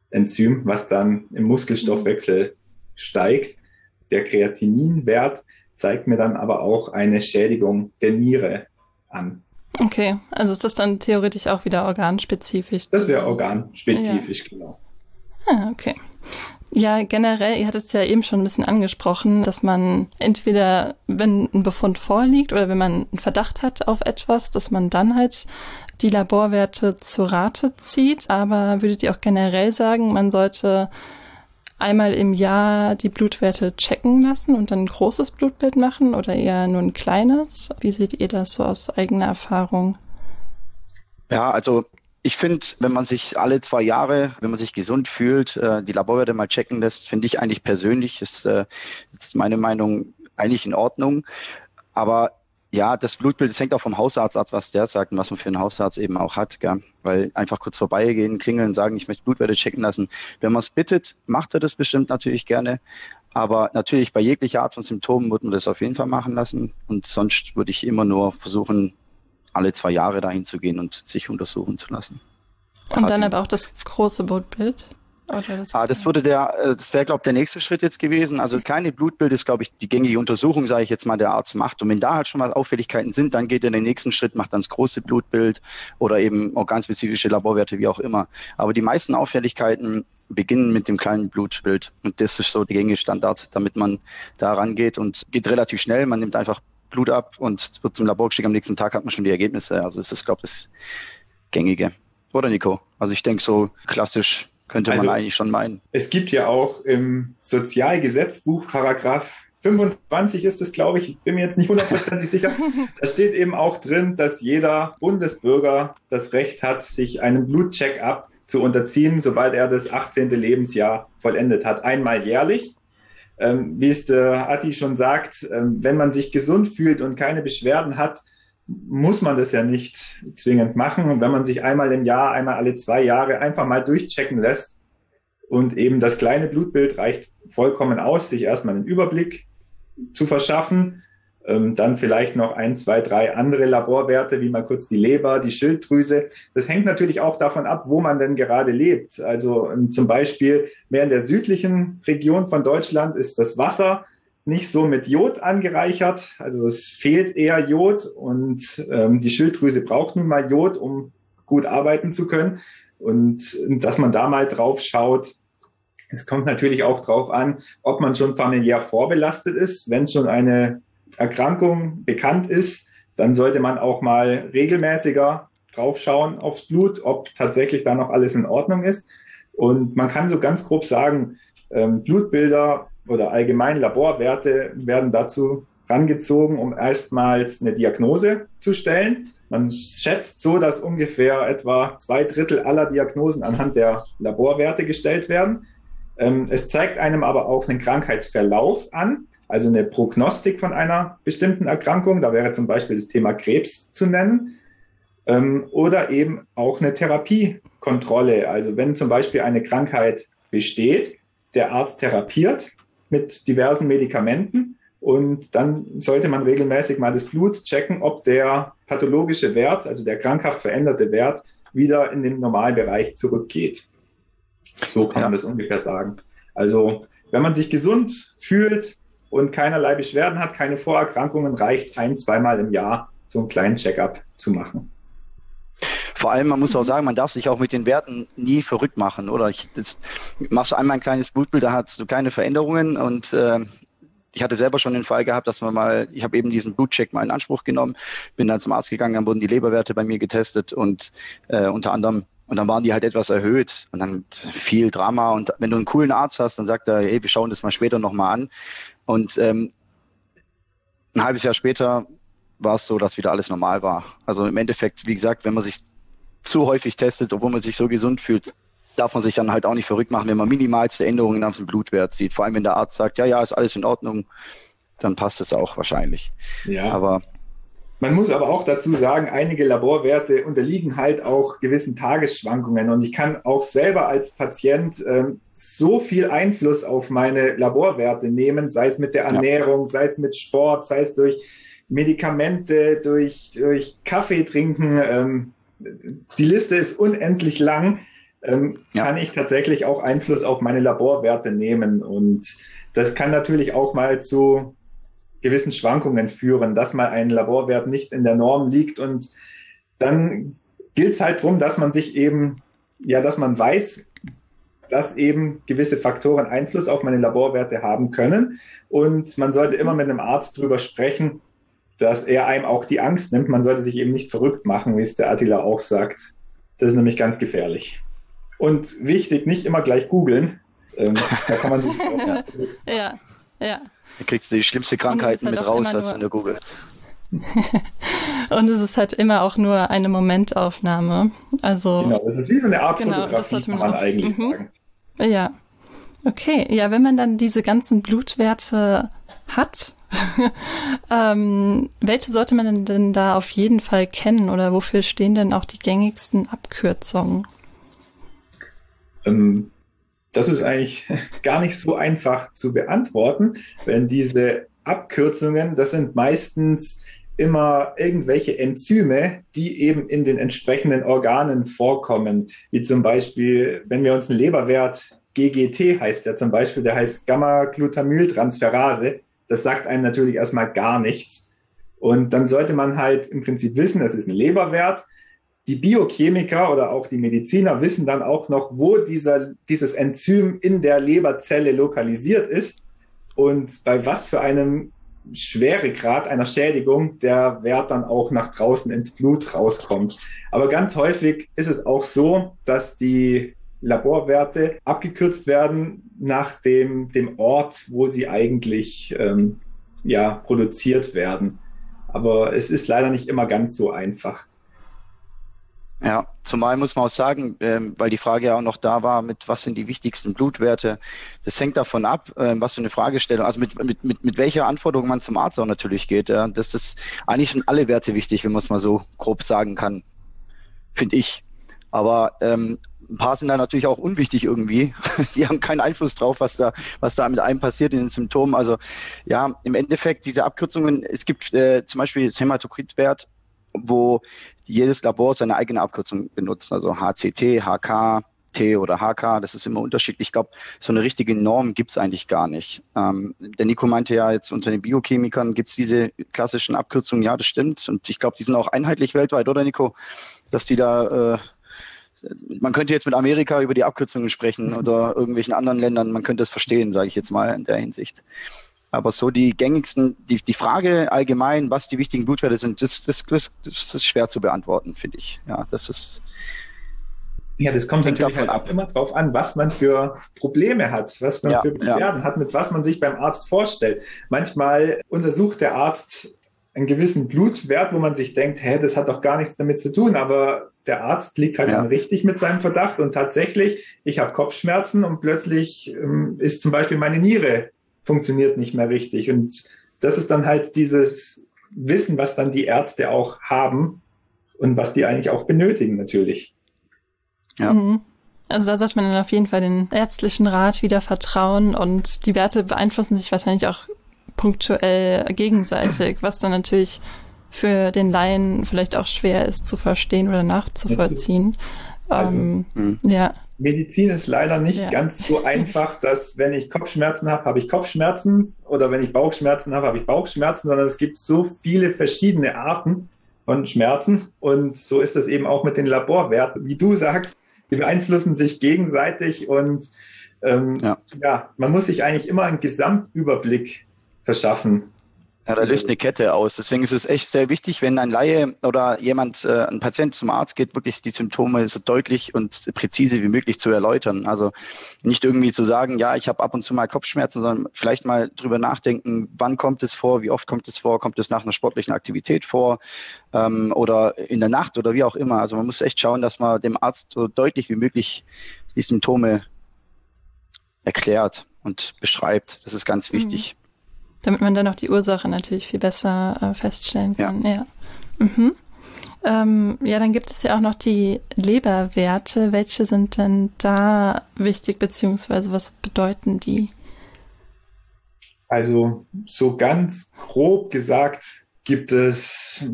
Enzym, was dann im Muskelstoffwechsel steigt. Der Kreatininwert zeigt mir dann aber auch eine Schädigung der Niere an. Okay, also ist das dann theoretisch auch wieder organspezifisch? Das wäre organspezifisch, ja. genau. Ah, okay. Ja, generell, ihr hattet es ja eben schon ein bisschen angesprochen, dass man entweder, wenn ein Befund vorliegt oder wenn man einen Verdacht hat auf etwas, dass man dann halt die Laborwerte zur Rate zieht. Aber würdet ihr auch generell sagen, man sollte einmal im Jahr die Blutwerte checken lassen und dann ein großes Blutbild machen oder eher nur ein kleines? Wie seht ihr das so aus eigener Erfahrung? Ja, also ich finde, wenn man sich alle zwei Jahre, wenn man sich gesund fühlt, äh, die Laborwerte mal checken lässt, finde ich eigentlich persönlich, ist, äh, ist meine Meinung eigentlich in Ordnung. Aber ja, das Blutbild, das hängt auch vom Hausarzt ab, was der sagt und was man für einen Hausarzt eben auch hat. Gell? Weil einfach kurz vorbeigehen, klingeln, sagen, ich möchte Blutwerte checken lassen. Wenn man es bittet, macht er das bestimmt natürlich gerne. Aber natürlich bei jeglicher Art von Symptomen würde man das auf jeden Fall machen lassen. Und sonst würde ich immer nur versuchen, alle zwei Jahre dahin zu gehen und sich untersuchen zu lassen. Und dann aber auch das große Blutbild? Das ah, das würde der, äh, das wäre, glaube ich, der nächste Schritt jetzt gewesen. Also kleine Blutbild ist, glaube ich, die gängige Untersuchung, sage ich jetzt mal, der Arzt macht. Und wenn da halt schon mal Auffälligkeiten sind, dann geht er in den nächsten Schritt, macht dann das große Blutbild oder eben organspezifische Laborwerte, wie auch immer. Aber die meisten Auffälligkeiten beginnen mit dem kleinen Blutbild. Und das ist so der gängige Standard, damit man da rangeht und geht relativ schnell. Man nimmt einfach Blut ab und wird zum Labor geschickt. Am nächsten Tag hat man schon die Ergebnisse. Also es ist, glaube ich, das Gängige. Oder Nico? Also ich denke so klassisch könnte also, man eigentlich schon meinen. Es gibt ja auch im Sozialgesetzbuch Paragraph 25 ist es, glaube ich, ich bin mir jetzt nicht hundertprozentig sicher. Da steht eben auch drin, dass jeder Bundesbürger das Recht hat, sich einem Blutcheck-up zu unterziehen, sobald er das 18. Lebensjahr vollendet hat, einmal jährlich. Ähm, wie es der Atti schon sagt, ähm, wenn man sich gesund fühlt und keine Beschwerden hat, muss man das ja nicht zwingend machen. Und wenn man sich einmal im Jahr, einmal alle zwei Jahre einfach mal durchchecken lässt und eben das kleine Blutbild reicht vollkommen aus, sich erstmal einen Überblick zu verschaffen, ähm, dann vielleicht noch ein, zwei, drei andere Laborwerte, wie mal kurz die Leber, die Schilddrüse. Das hängt natürlich auch davon ab, wo man denn gerade lebt. Also ähm, zum Beispiel mehr in der südlichen Region von Deutschland ist das Wasser nicht so mit Jod angereichert. Also es fehlt eher Jod und ähm, die Schilddrüse braucht nun mal Jod, um gut arbeiten zu können. Und dass man da mal drauf schaut, es kommt natürlich auch drauf an, ob man schon familiär vorbelastet ist. Wenn schon eine Erkrankung bekannt ist, dann sollte man auch mal regelmäßiger draufschauen aufs Blut, ob tatsächlich da noch alles in Ordnung ist. Und man kann so ganz grob sagen, Ähm, Blutbilder oder allgemein Laborwerte werden dazu rangezogen, um erstmals eine Diagnose zu stellen. Man schätzt so, dass ungefähr etwa zwei Drittel aller Diagnosen anhand der Laborwerte gestellt werden. Ähm, es zeigt einem aber auch einen Krankheitsverlauf an, also eine Prognostik von einer bestimmten Erkrankung. Da wäre zum Beispiel das Thema Krebs zu nennen. Ähm, oder eben auch eine Therapiekontrolle. Also wenn zum Beispiel eine Krankheit besteht, der Arzt therapiert mit diversen Medikamenten und dann sollte man regelmäßig mal das Blut checken, ob der pathologische Wert, also der krankhaft veränderte Wert, wieder in den Normalbereich zurückgeht. So kann ja. man das ungefähr sagen. Also wenn man sich gesund fühlt und keinerlei Beschwerden hat, keine Vorerkrankungen, reicht ein, zweimal im Jahr so einen kleinen Checkup zu machen. Vor allem, man muss auch sagen, man darf sich auch mit den Werten nie verrückt machen, oder? Ich, jetzt machst du einmal ein kleines Blutbild, da hat du kleine Veränderungen und äh, ich hatte selber schon den Fall gehabt, dass man mal, ich habe eben diesen Blutcheck mal in Anspruch genommen, bin dann zum Arzt gegangen, dann wurden die Leberwerte bei mir getestet und äh, unter anderem und dann waren die halt etwas erhöht und dann viel Drama. Und wenn du einen coolen Arzt hast, dann sagt er, hey, wir schauen das mal später nochmal an. Und ähm, ein halbes Jahr später war es so, dass wieder alles normal war. Also im Endeffekt, wie gesagt, wenn man sich zu häufig testet, obwohl man sich so gesund fühlt, darf man sich dann halt auch nicht verrückt machen, wenn man minimalste Änderungen auf dem Blutwert sieht. Vor allem, wenn der Arzt sagt, ja, ja, ist alles in Ordnung, dann passt es auch wahrscheinlich. Ja. Aber man muss aber auch dazu sagen, einige Laborwerte unterliegen halt auch gewissen Tagesschwankungen. Und ich kann auch selber als Patient ähm, so viel Einfluss auf meine Laborwerte nehmen, sei es mit der Ernährung, ja. sei es mit Sport, sei es durch Medikamente, durch, durch Kaffee trinken. Ähm, die Liste ist unendlich lang. Ähm, ja. Kann ich tatsächlich auch Einfluss auf meine Laborwerte nehmen. Und das kann natürlich auch mal zu gewissen Schwankungen führen, dass mal ein Laborwert nicht in der Norm liegt und dann gilt es halt darum, dass man sich eben, ja, dass man weiß, dass eben gewisse Faktoren Einfluss auf meine Laborwerte haben können. Und man sollte immer mit einem Arzt drüber sprechen, dass er einem auch die Angst nimmt. Man sollte sich eben nicht verrückt machen, wie es der Attila auch sagt. Das ist nämlich ganz gefährlich. Und wichtig, nicht immer gleich googeln. Ähm, da kann man sich auch, ja, ja. Da kriegst du die schlimmste Krankheiten halt mit raus, als du googelt. und es ist halt immer auch nur eine Momentaufnahme. Also, genau, das ist wie so eine Art genau, Fotografie, das sollte man kann man auch, eigentlich mhm. sagen. Ja. Okay, ja, wenn man dann diese ganzen Blutwerte hat, ähm, welche sollte man denn da auf jeden Fall kennen oder wofür stehen denn auch die gängigsten Abkürzungen? Ähm, das ist eigentlich gar nicht so einfach zu beantworten, wenn diese Abkürzungen, das sind meistens immer irgendwelche Enzyme, die eben in den entsprechenden Organen vorkommen, wie zum Beispiel, wenn wir uns einen Leberwert GGT heißt der zum Beispiel, der heißt Gamma-Glutamyltransferase. Das sagt einem natürlich erstmal gar nichts. Und dann sollte man halt im Prinzip wissen, es ist ein Leberwert die Biochemiker oder auch die Mediziner wissen dann auch noch, wo dieser, dieses Enzym in der Leberzelle lokalisiert ist und bei was für einem Schweregrad einer Schädigung der Wert dann auch nach draußen ins Blut rauskommt. Aber ganz häufig ist es auch so, dass die Laborwerte abgekürzt werden nach dem, dem Ort, wo sie eigentlich ähm, ja, produziert werden. Aber es ist leider nicht immer ganz so einfach. Ja, zumal muss man auch sagen, ähm, weil die Frage ja auch noch da war, mit was sind die wichtigsten Blutwerte, das hängt davon ab, ähm, was für eine Fragestellung, also mit, mit, mit, mit welcher Anforderung man zum Arzt auch natürlich geht. Ja. Das ist eigentlich sind alle Werte wichtig, wenn man es mal so grob sagen kann, finde ich. Aber ähm, ein paar sind da natürlich auch unwichtig irgendwie. Die haben keinen Einfluss drauf, was da, was da mit einem passiert in den Symptomen. Also ja, im Endeffekt diese Abkürzungen, es gibt äh, zum Beispiel das Hämatokritwert, wo jedes Labor seine eigene Abkürzung benutzt, also HCT, HK, T oder HK, das ist immer unterschiedlich. Ich glaube, so eine richtige Norm gibt's eigentlich gar nicht. Ähm, der Nico meinte ja, jetzt unter den Biochemikern gibt's diese klassischen Abkürzungen, ja, das stimmt. Und ich glaube, die sind auch einheitlich weltweit, oder Nico? Dass die da, äh, man könnte jetzt mit Amerika über die Abkürzungen sprechen oder irgendwelchen anderen Ländern, man könnte es verstehen, sage ich jetzt mal in der Hinsicht. Aber so die gängigsten, die, die Frage allgemein, was die wichtigen Blutwerte sind, das, das, das, das ist schwer zu beantworten, finde ich. Ja, das ist. Ja, das kommt natürlich halt auch immer drauf an, was man für Probleme hat, was man ja, für Beschwerden ja. hat, mit was man sich beim Arzt vorstellt. Manchmal untersucht der Arzt einen gewissen Blutwert, wo man sich denkt, hä, das hat doch gar nichts damit zu tun, aber der Arzt liegt halt ja. dann richtig mit seinem Verdacht und tatsächlich, ich habe Kopfschmerzen und plötzlich ähm, ist zum Beispiel meine Niere funktioniert nicht mehr richtig und das ist dann halt dieses Wissen, was dann die Ärzte auch haben und was die eigentlich auch benötigen natürlich. Ja. Mhm. Also da sollte man dann auf jeden Fall den ärztlichen Rat wieder vertrauen und die Werte beeinflussen sich wahrscheinlich auch punktuell gegenseitig, was dann natürlich für den Laien vielleicht auch schwer ist zu verstehen oder nachzuvollziehen. Also, ähm, hm. ja. Medizin ist leider nicht ja. ganz so einfach, dass wenn ich Kopfschmerzen habe, habe ich Kopfschmerzen oder wenn ich Bauchschmerzen habe, habe ich Bauchschmerzen, sondern es gibt so viele verschiedene Arten von Schmerzen und so ist das eben auch mit den Laborwerten. Wie du sagst, die beeinflussen sich gegenseitig und ähm, ja. ja, man muss sich eigentlich immer einen Gesamtüberblick verschaffen. Ja, da löst eine Kette aus. Deswegen ist es echt sehr wichtig, wenn ein Laie oder jemand, äh, ein Patient zum Arzt geht, wirklich die Symptome so deutlich und präzise wie möglich zu erläutern. Also nicht irgendwie zu sagen, ja, ich habe ab und zu mal Kopfschmerzen, sondern vielleicht mal drüber nachdenken, wann kommt es vor, wie oft kommt es vor, kommt es nach einer sportlichen Aktivität vor ähm, oder in der Nacht oder wie auch immer. Also man muss echt schauen, dass man dem Arzt so deutlich wie möglich die Symptome erklärt und beschreibt. Das ist ganz mhm. wichtig. Mhm. Damit man dann auch die Ursache natürlich viel besser äh, feststellen kann. Ja. Ja. Mhm. Ähm, ja, dann gibt es ja auch noch die Leberwerte. Welche sind denn da wichtig, beziehungsweise was bedeuten die? Also so ganz grob gesagt gibt es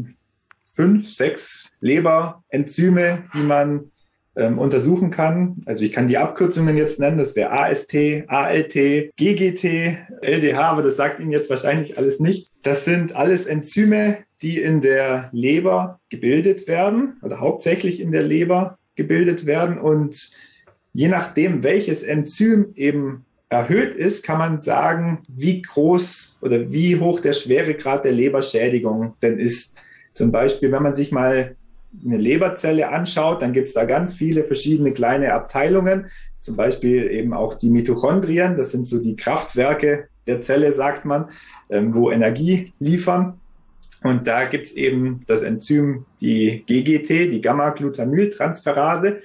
fünf, sechs Leberenzyme, die man ähm, untersuchen kann. Also ich kann die Abkürzungen jetzt nennen, das wäre AST, ALT, GGT, LDH, aber das sagt Ihnen jetzt wahrscheinlich alles nichts. Das sind alles Enzyme, die in der Leber gebildet werden oder hauptsächlich in der Leber gebildet werden und je nachdem, welches Enzym eben erhöht ist, kann man sagen, wie groß oder wie hoch der Schweregrad der Leberschädigung denn ist. Zum Beispiel, wenn man sich mal eine Leberzelle anschaut, dann gibt es da ganz viele verschiedene kleine Abteilungen, zum Beispiel eben auch die Mitochondrien, das sind so die Kraftwerke der Zelle, sagt man, ähm, wo Energie liefern. Und da gibt es eben das Enzym, die GGT, die Gamma-Glutamyltransferase.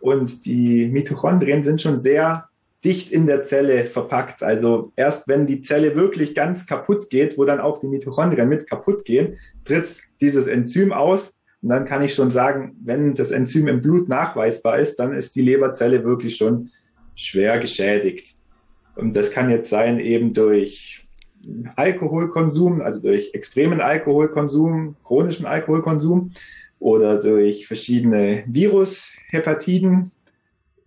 Und die Mitochondrien sind schon sehr dicht in der Zelle verpackt. Also erst wenn die Zelle wirklich ganz kaputt geht, wo dann auch die Mitochondrien mit kaputt gehen, tritt dieses Enzym aus und dann kann ich schon sagen, wenn das Enzym im Blut nachweisbar ist, dann ist die Leberzelle wirklich schon schwer geschädigt. Und das kann jetzt sein eben durch Alkoholkonsum, also durch extremen Alkoholkonsum, chronischen Alkoholkonsum oder durch verschiedene Virushepatiden.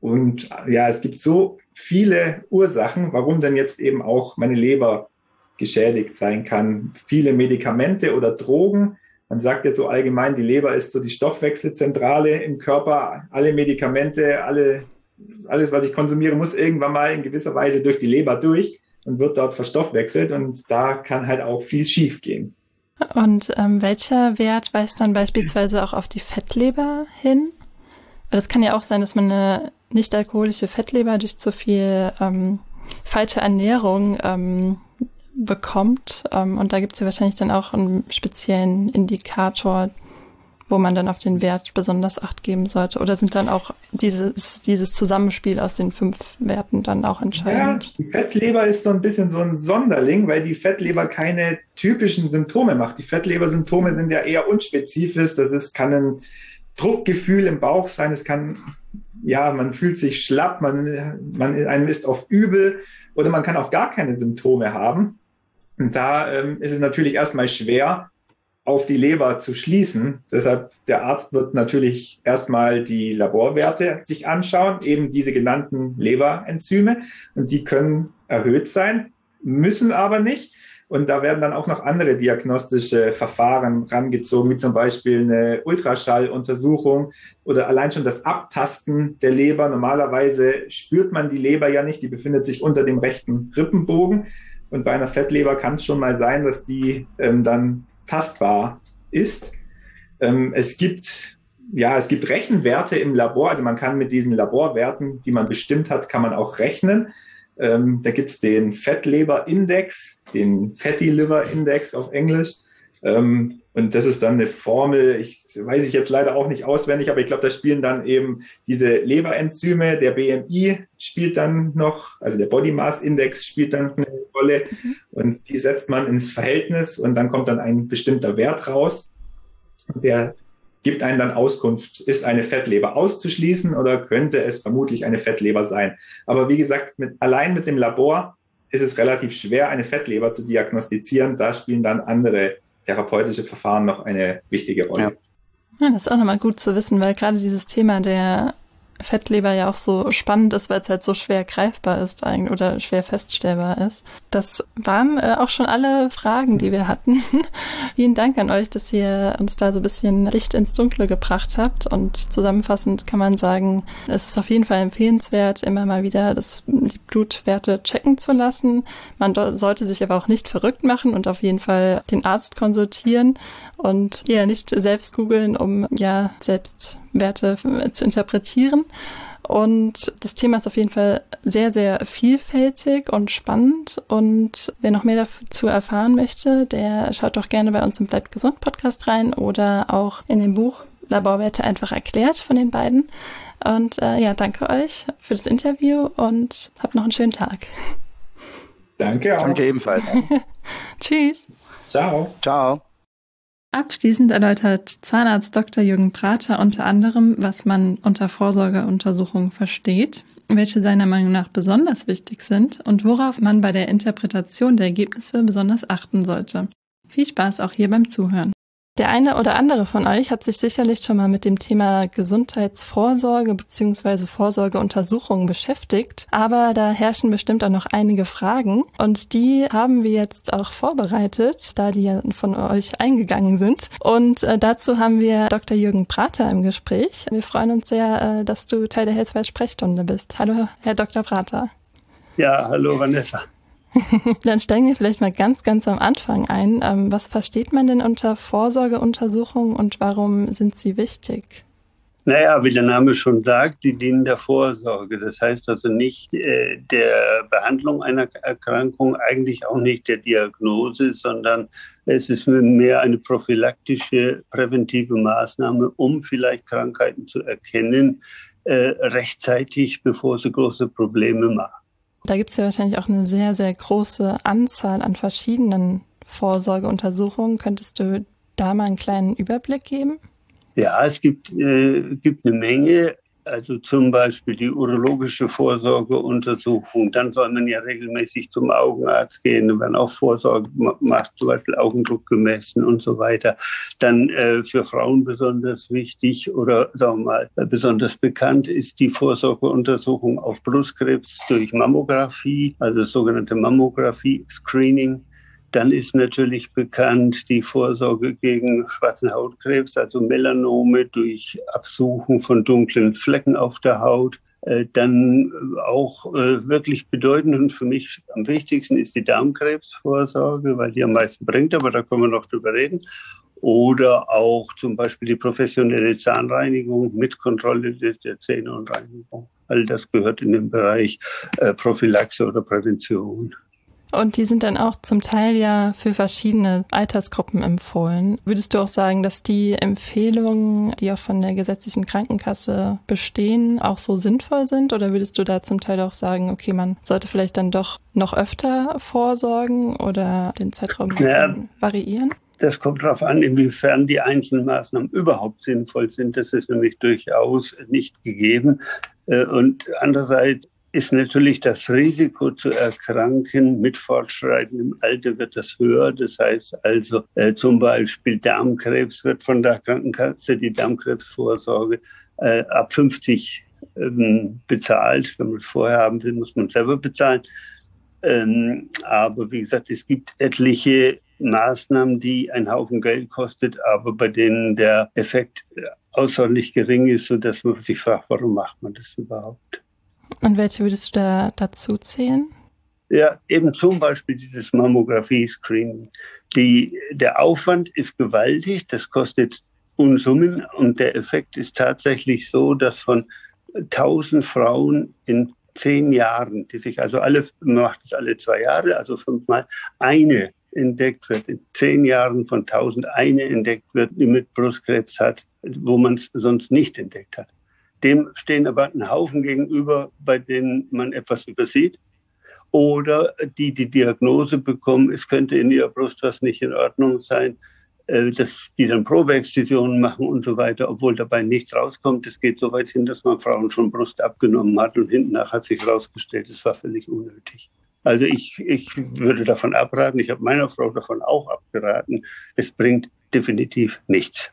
Und ja, es gibt so viele Ursachen, warum denn jetzt eben auch meine Leber geschädigt sein kann. Viele Medikamente oder Drogen, man sagt ja so allgemein, die Leber ist so die Stoffwechselzentrale im Körper. Alle Medikamente, alle, alles, was ich konsumiere, muss irgendwann mal in gewisser Weise durch die Leber durch und wird dort verstoffwechselt. Und da kann halt auch viel schief gehen. Und ähm, welcher Wert weist dann beispielsweise auch auf die Fettleber hin? Das kann ja auch sein, dass man eine nicht alkoholische Fettleber durch zu viel ähm, falsche Ernährung ähm, bekommt. Ähm, und da gibt es ja wahrscheinlich dann auch einen speziellen Indikator, wo man dann auf den Wert besonders Acht geben sollte. Oder sind dann auch dieses, dieses Zusammenspiel aus den fünf Werten dann auch entscheidend? Ja, die Fettleber ist so ein bisschen so ein Sonderling, weil die Fettleber keine typischen Symptome macht. Die Fettlebersymptome sind ja eher unspezifisch. Das ist, kann ein Druckgefühl im Bauch sein. Es kann, ja, man fühlt sich schlapp, man, man, einem ist oft übel oder man kann auch gar keine Symptome haben. Und da ähm, ist es natürlich erstmal schwer, auf die Leber zu schließen. Deshalb der Arzt wird natürlich erstmal die Laborwerte sich anschauen, eben diese genannten Leberenzyme. Und die können erhöht sein, müssen aber nicht. Und da werden dann auch noch andere diagnostische Verfahren rangezogen, wie zum Beispiel eine Ultraschalluntersuchung oder allein schon das Abtasten der Leber. Normalerweise spürt man die Leber ja nicht, die befindet sich unter dem rechten Rippenbogen. Und bei einer Fettleber kann es schon mal sein, dass die ähm, dann tastbar ist. Ähm, es gibt ja, es gibt Rechenwerte im Labor. Also man kann mit diesen Laborwerten, die man bestimmt hat, kann man auch rechnen. Ähm, da gibt's den Fettleber-Index, den Fatty Liver Index auf Englisch. Ähm, und das ist dann eine Formel, ich weiß ich jetzt leider auch nicht auswendig, aber ich glaube, da spielen dann eben diese Leberenzyme, der BMI spielt dann noch, also der Body Mass Index spielt dann eine Rolle mhm. und die setzt man ins Verhältnis und dann kommt dann ein bestimmter Wert raus. Der gibt einen dann Auskunft, ist eine Fettleber auszuschließen oder könnte es vermutlich eine Fettleber sein. Aber wie gesagt, mit, allein mit dem Labor ist es relativ schwer, eine Fettleber zu diagnostizieren. Da spielen dann andere therapeutische Verfahren noch eine wichtige Rolle. Ja. Ja, das ist auch nochmal gut zu wissen, weil gerade dieses Thema der Fettleber ja auch so spannend ist, weil es halt so schwer greifbar ist oder schwer feststellbar ist. Das waren äh, auch schon alle Fragen, die wir hatten. Vielen Dank an euch, dass ihr uns da so ein bisschen Licht ins Dunkle gebracht habt. Und zusammenfassend kann man sagen, es ist auf jeden Fall empfehlenswert, immer mal wieder das, die Blutwerte checken zu lassen. Man sollte sich aber auch nicht verrückt machen und auf jeden Fall den Arzt konsultieren und ja nicht selbst googeln, um ja selbst Werte zu interpretieren. Und das Thema ist auf jeden Fall sehr, sehr vielfältig und spannend. Und wer noch mehr dazu erfahren möchte, der schaut doch gerne bei uns im Bleibt gesund Podcast rein oder auch in dem Buch Laborwerte einfach erklärt von den beiden. Und äh, ja, danke euch für das Interview und habt noch einen schönen Tag. Danke auch. Danke ebenfalls. Tschüss. Ciao. Ciao. Abschließend erläutert Zahnarzt Dr. Jürgen Prater unter anderem, was man unter Vorsorgeuntersuchung versteht, welche seiner Meinung nach besonders wichtig sind und worauf man bei der Interpretation der Ergebnisse besonders achten sollte. Viel Spaß auch hier beim Zuhören. Der eine oder andere von euch hat sich sicherlich schon mal mit dem Thema Gesundheitsvorsorge bzw. Vorsorgeuntersuchungen beschäftigt, aber da herrschen bestimmt auch noch einige Fragen und die haben wir jetzt auch vorbereitet, da die ja von euch eingegangen sind. Und äh, dazu haben wir Dr. Jürgen Prater im Gespräch. Wir freuen uns sehr, äh, dass du Teil der Healthwise Sprechstunde bist. Hallo, Herr Dr. Prater. Ja, hallo Vanessa. Dann steigen wir vielleicht mal ganz, ganz am Anfang ein. Ähm, was versteht man denn unter Vorsorgeuntersuchungen und warum sind sie wichtig? Naja, wie der Name schon sagt, die dienen der Vorsorge. Das heißt also nicht äh, der Behandlung einer Erkrankung, eigentlich auch nicht der Diagnose, sondern es ist mehr eine prophylaktische, präventive Maßnahme, um vielleicht Krankheiten zu erkennen, äh, rechtzeitig, bevor sie große Probleme machen. Da gibt es ja wahrscheinlich auch eine sehr, sehr große Anzahl an verschiedenen Vorsorgeuntersuchungen. Könntest du da mal einen kleinen Überblick geben? Ja, es gibt, äh, gibt eine Menge. Also zum Beispiel die urologische Vorsorgeuntersuchung. Dann soll man ja regelmäßig zum Augenarzt gehen. werden auch Vorsorge macht, zum Beispiel Augendruck gemessen und so weiter. Dann äh, für Frauen besonders wichtig oder sagen wir mal besonders bekannt ist die Vorsorgeuntersuchung auf Brustkrebs durch Mammographie, also das sogenannte Mammographie-Screening. Dann ist natürlich bekannt die Vorsorge gegen schwarzen Hautkrebs, also Melanome durch Absuchen von dunklen Flecken auf der Haut. Äh, dann auch äh, wirklich bedeutend und für mich am wichtigsten ist die Darmkrebsvorsorge, weil die am meisten bringt, aber da können wir noch drüber reden. Oder auch zum Beispiel die professionelle Zahnreinigung mit Kontrolle der Zähne und Reinigung. All das gehört in den Bereich äh, Prophylaxe oder Prävention. Und die sind dann auch zum Teil ja für verschiedene Altersgruppen empfohlen. Würdest du auch sagen, dass die Empfehlungen, die auch von der gesetzlichen Krankenkasse bestehen, auch so sinnvoll sind? Oder würdest du da zum Teil auch sagen, okay, man sollte vielleicht dann doch noch öfter vorsorgen oder den Zeitraum ja, variieren? Das kommt darauf an, inwiefern die einzelnen Maßnahmen überhaupt sinnvoll sind. Das ist nämlich durchaus nicht gegeben. Äh, und andererseits ist natürlich das Risiko zu erkranken mit fortschreitendem Alter wird das höher. Das heißt also äh, zum Beispiel Darmkrebs wird von der Krankenkasse die Darmkrebsvorsorge äh, ab 50 ähm, bezahlt. Wenn man es vorher haben will, muss man selber bezahlen. Ähm, aber wie gesagt, es gibt etliche Maßnahmen, die einen Haufen Geld kostet, aber bei denen der Effekt außerordentlich gering ist, sodass man sich fragt, warum macht man das überhaupt? Und welche würdest du da dazu zählen? Ja, eben zum Beispiel dieses Mammographie-Screening. Die, der Aufwand ist gewaltig. Das kostet Unsummen. Und der Effekt ist tatsächlich so, dass von 1000 Frauen in zehn Jahren, die sich also alle, man macht es alle zwei Jahre, also fünfmal, eine entdeckt wird, in zehn Jahren von 1000 eine entdeckt wird, die mit Brustkrebs hat, wo man es sonst nicht entdeckt hat. Dem stehen aber ein Haufen gegenüber, bei denen man etwas übersieht oder die die Diagnose bekommen, es könnte in ihrer Brust was nicht in Ordnung sein, äh, dass die dann Probeexzisionen machen und so weiter, obwohl dabei nichts rauskommt. Es geht so weit hin, dass man Frauen schon Brust abgenommen hat und hinten nach hat sich herausgestellt, es war völlig unnötig. Also ich, ich würde davon abraten, ich habe meiner Frau davon auch abgeraten, es bringt definitiv nichts.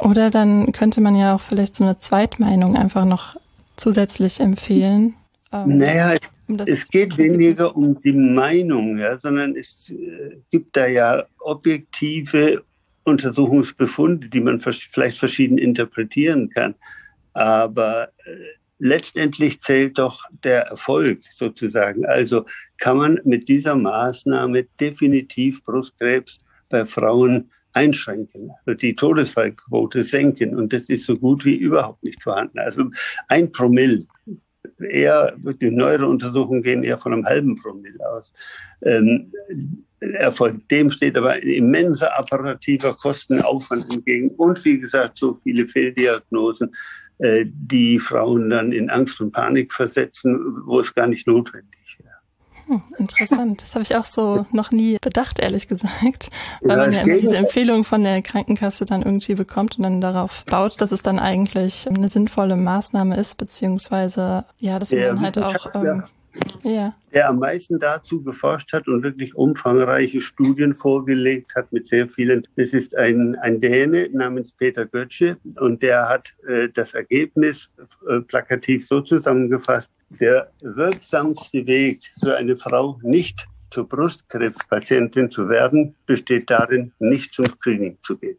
Oder dann könnte man ja auch vielleicht so eine Zweitmeinung einfach noch zusätzlich empfehlen. Ähm, naja, es, um es geht weniger um die Meinung, ja, sondern es äh, gibt da ja objektive Untersuchungsbefunde, die man vielleicht verschieden interpretieren kann. Aber äh, letztendlich zählt doch der Erfolg sozusagen. Also kann man mit dieser Maßnahme definitiv Brustkrebs bei Frauen einschränken, die Todesfallquote senken. Und das ist so gut wie überhaupt nicht vorhanden. Also ein Promille, eher, die neuere Untersuchungen gehen eher von einem halben Promille aus. Ähm, Erfolg. Dem steht aber ein immenser apparativer Kostenaufwand entgegen und wie gesagt so viele Fehldiagnosen, äh, die Frauen dann in Angst und Panik versetzen, wo es gar nicht notwendig hm, interessant. Das habe ich auch so noch nie bedacht, ehrlich gesagt. Weil ja, man ja immer diese Empfehlung von der Krankenkasse dann irgendwie bekommt und dann darauf baut, dass es dann eigentlich eine sinnvolle Maßnahme ist, beziehungsweise ja, dass man ja, halt auch ähm, ja. der am meisten dazu geforscht hat und wirklich umfangreiche Studien vorgelegt hat mit sehr vielen. Es ist ein, ein Däne namens Peter Götzsche und der hat äh, das Ergebnis äh, plakativ so zusammengefasst. Der wirksamste Weg für eine Frau nicht zur Brustkrebspatientin zu werden, besteht darin, nicht zum Screening zu gehen.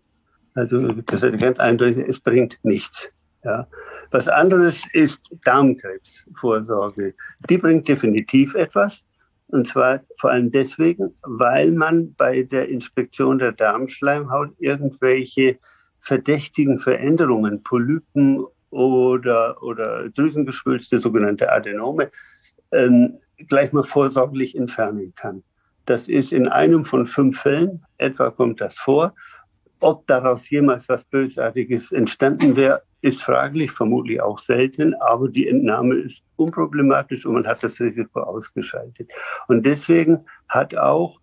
Also das ist ganz eindeutig, es bringt nichts. Ja. Was anderes ist Darmkrebsvorsorge. Die bringt definitiv etwas. Und zwar vor allem deswegen, weil man bei der Inspektion der Darmschleimhaut irgendwelche verdächtigen Veränderungen, Polypen oder, oder Drüsengeschwülste, sogenannte Adenome, ähm, gleich mal vorsorglich entfernen kann. Das ist in einem von fünf Fällen, etwa kommt das vor. Ob daraus jemals was Bösartiges entstanden wäre, ist fraglich, vermutlich auch selten, aber die Entnahme ist unproblematisch und man hat das Risiko ausgeschaltet. Und deswegen hat auch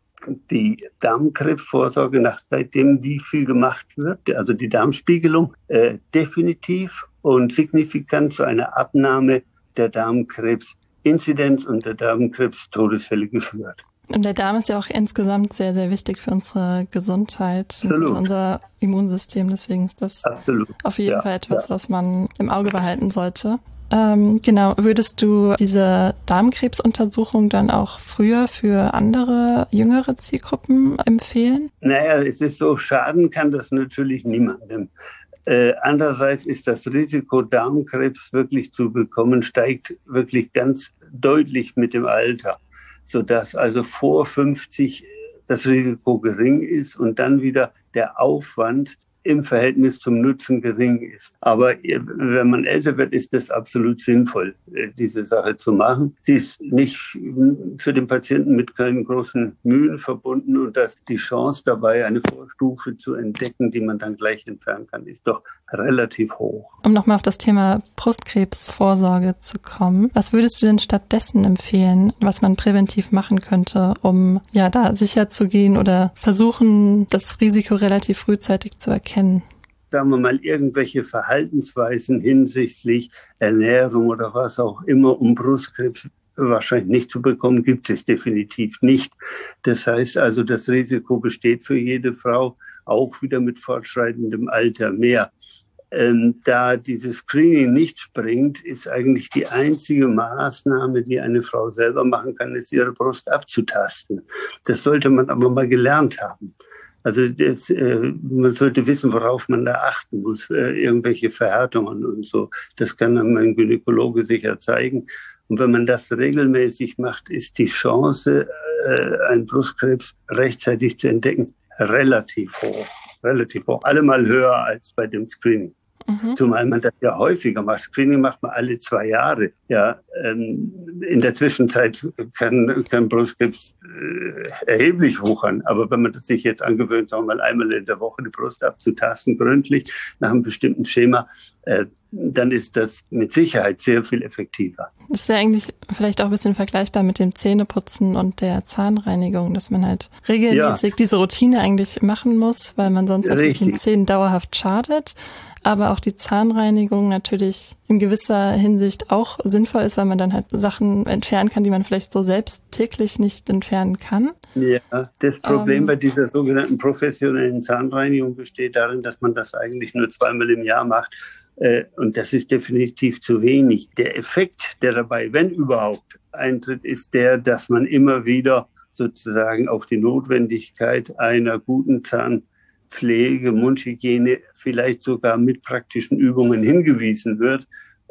die Darmkrebsvorsorge, nach seitdem wie viel gemacht wird, also die Darmspiegelung, äh, definitiv und signifikant zu einer Abnahme der Darmkrebsinzidenz und der Darmkrebstodesfälle geführt. Und der Darm ist ja auch insgesamt sehr, sehr wichtig für unsere Gesundheit, und unser Immunsystem. Deswegen ist das Absolut. auf jeden ja, Fall etwas, ja. was man im Auge behalten sollte. Ähm, genau, würdest du diese Darmkrebsuntersuchung dann auch früher für andere jüngere Zielgruppen empfehlen? Naja, es ist so, schaden kann das natürlich niemandem. Äh, andererseits ist das Risiko, Darmkrebs wirklich zu bekommen, steigt wirklich ganz deutlich mit dem Alter sodass also vor 50 das Risiko gering ist und dann wieder der Aufwand im Verhältnis zum Nutzen gering ist. Aber wenn man älter wird, ist es absolut sinnvoll, äh, diese Sache zu machen. Sie ist nicht für den Patienten mit keinen großen Mühen verbunden und dass die Chance dabei, eine Vorstufe zu entdecken, die man dann gleich entfernen kann, ist doch relativ hoch. Um nochmal auf das Thema Brustkrebsvorsorge zu kommen, was würdest du denn stattdessen empfehlen, was man präventiv machen könnte, um ja da sicher zu gehen oder versuchen, das Risiko relativ frühzeitig zu erkennen? Erkennen? Sagen wir mal, irgendwelche Verhaltensweisen hinsichtlich Ernährung oder was auch immer, um Brustkrebs wahrscheinlich nicht zu bekommen, gibt es definitiv nicht. Das heißt also, das Risiko besteht für jede Frau auch wieder mit fortschreitendem Alter mehr. Ähm, da dieses Screening nichts bringt, ist eigentlich die einzige Maßnahme, die eine Frau selber machen kann, ist ihre Brust abzutasten. Das sollte man aber mal gelernt haben. Also das, äh, man sollte wissen, worauf man da achten muss, äh, irgendwelche Verhärtungen und so. Das kann dann mein Gynäkologe sicher zeigen. Und wenn man das regelmäßig macht, ist die Chance, äh, einen Brustkrebs rechtzeitig zu entdecken, relativ hoch. relativ hoch, allemal höher als bei dem Screening. Mhm. Zumal man das ja häufiger macht. Screening macht man alle zwei Jahre. Ja, ähm, in der Zwischenzeit kann, kann Brustkrebs äh, erheblich wuchern. Aber wenn man das sich jetzt angewöhnt, sagen wir mal einmal in der Woche die Brust abzutasten, gründlich, nach einem bestimmten Schema, äh, dann ist das mit Sicherheit sehr viel effektiver. Das ist ja eigentlich vielleicht auch ein bisschen vergleichbar mit dem Zähneputzen und der Zahnreinigung, dass man halt regelmäßig ja. diese Routine eigentlich machen muss, weil man sonst natürlich den Zähnen dauerhaft schadet aber auch die Zahnreinigung natürlich in gewisser Hinsicht auch sinnvoll ist, weil man dann halt Sachen entfernen kann, die man vielleicht so selbst täglich nicht entfernen kann. Ja, das Problem ähm, bei dieser sogenannten professionellen Zahnreinigung besteht darin, dass man das eigentlich nur zweimal im Jahr macht. Äh, und das ist definitiv zu wenig. Der Effekt, der dabei, wenn überhaupt, eintritt, ist der, dass man immer wieder sozusagen auf die Notwendigkeit einer guten Zahn Pflege, Mundhygiene vielleicht sogar mit praktischen Übungen hingewiesen wird,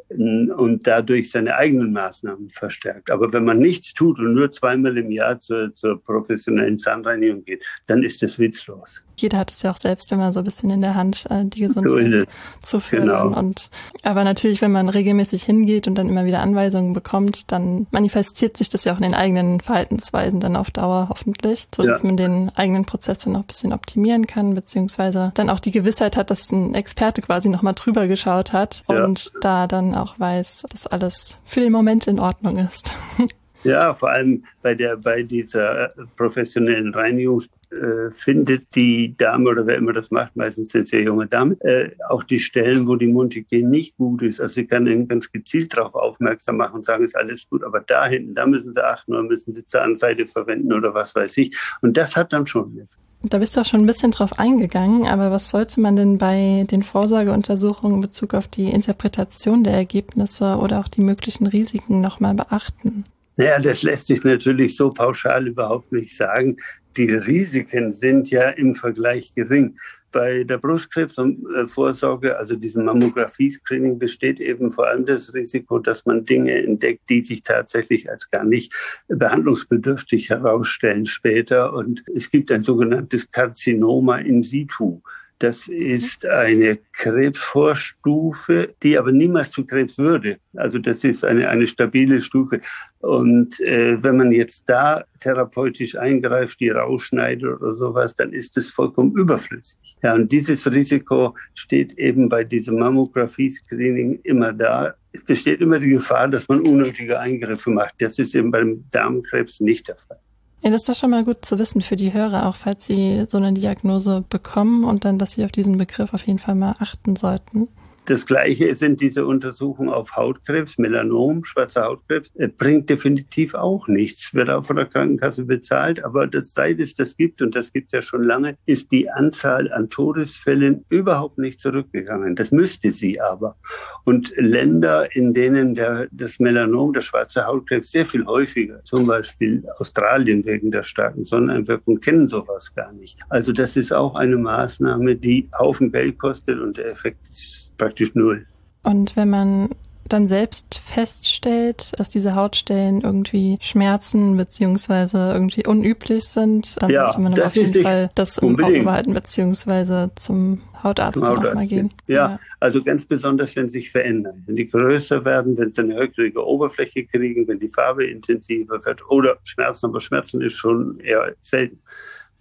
und dadurch seine eigenen Maßnahmen verstärkt. Aber wenn man nichts tut und nur zweimal im Jahr zur, zur professionellen Zahnreinigung geht, dann ist das witzlos. Jeder hat es ja auch selbst immer so ein bisschen in der Hand, äh, die Gesundheit so zu fördern. Genau. Und aber natürlich, wenn man regelmäßig hingeht und dann immer wieder Anweisungen bekommt, dann manifestiert sich das ja auch in den eigenen Verhaltensweisen dann auf Dauer hoffentlich, so dass ja. man den eigenen Prozess dann noch ein bisschen optimieren kann, beziehungsweise dann auch die Gewissheit hat, dass ein Experte quasi nochmal drüber geschaut hat ja. und da dann auch weiß, dass alles für den Moment in Ordnung ist. Ja, vor allem bei der bei dieser äh, professionellen Reinigung äh, findet die Dame oder wer immer das macht, meistens sind es ja junge Damen, äh, auch die Stellen, wo die Mundhygiene nicht gut ist. Also sie kann dann ganz gezielt darauf aufmerksam machen und sagen, ist alles gut, aber da hinten, da müssen sie achten oder müssen sie Zahnseide verwenden oder was weiß ich. Und das hat dann schon Effekt. Da bist du auch schon ein bisschen drauf eingegangen, aber was sollte man denn bei den Vorsorgeuntersuchungen in Bezug auf die Interpretation der Ergebnisse oder auch die möglichen Risiken nochmal beachten? Naja, das lässt sich natürlich so pauschal überhaupt nicht sagen. Die Risiken sind ja im Vergleich gering. Bei der Brustkrebsvorsorge, also diesem Mammographie-Screening, besteht eben vor allem das Risiko, dass man Dinge entdeckt, die sich tatsächlich als gar nicht behandlungsbedürftig herausstellen später. Und es gibt ein sogenanntes Karzinoma in situ. Das ist eine Krebsvorstufe, die aber niemals zu Krebs würde. Also das ist eine, eine stabile Stufe. Und äh, wenn man jetzt da therapeutisch eingreift, die rausschneidet oder sowas, dann ist das vollkommen überflüssig. Ja, und dieses Risiko steht eben bei diesem Mammographie-Screening immer da. Es besteht immer die Gefahr, dass man unnötige Eingriffe macht. Das ist eben beim Darmkrebs nicht der Fall. Ja, das ist doch schon mal gut zu wissen für die Hörer, auch falls sie so eine Diagnose bekommen und dann, dass sie auf diesen Begriff auf jeden Fall mal achten sollten. Das Gleiche sind diese Untersuchungen auf Hautkrebs, Melanom, schwarzer Hautkrebs, bringt definitiv auch nichts, wird auch von der Krankenkasse bezahlt. Aber das, seit es das gibt, und das gibt es ja schon lange, ist die Anzahl an Todesfällen überhaupt nicht zurückgegangen. Das müsste sie aber. Und Länder, in denen der, das Melanom, der schwarze Hautkrebs sehr viel häufiger, zum Beispiel Australien wegen der starken Sonneneinwirkung, kennen sowas gar nicht. Also das ist auch eine Maßnahme, die Haufen Geld kostet und der Effekt ist praktisch null. Und wenn man dann selbst feststellt, dass diese Hautstellen irgendwie schmerzen beziehungsweise irgendwie unüblich sind, dann ja, sollte man auf jeden Fall das Auge behalten beziehungsweise zum Hautarzt, zum Hautarzt mal gehen. Ja, ja, also ganz besonders, wenn sie sich verändern. Wenn die größer werden, wenn sie eine höckrige Oberfläche kriegen, wenn die Farbe intensiver wird oder Schmerzen, aber Schmerzen ist schon eher selten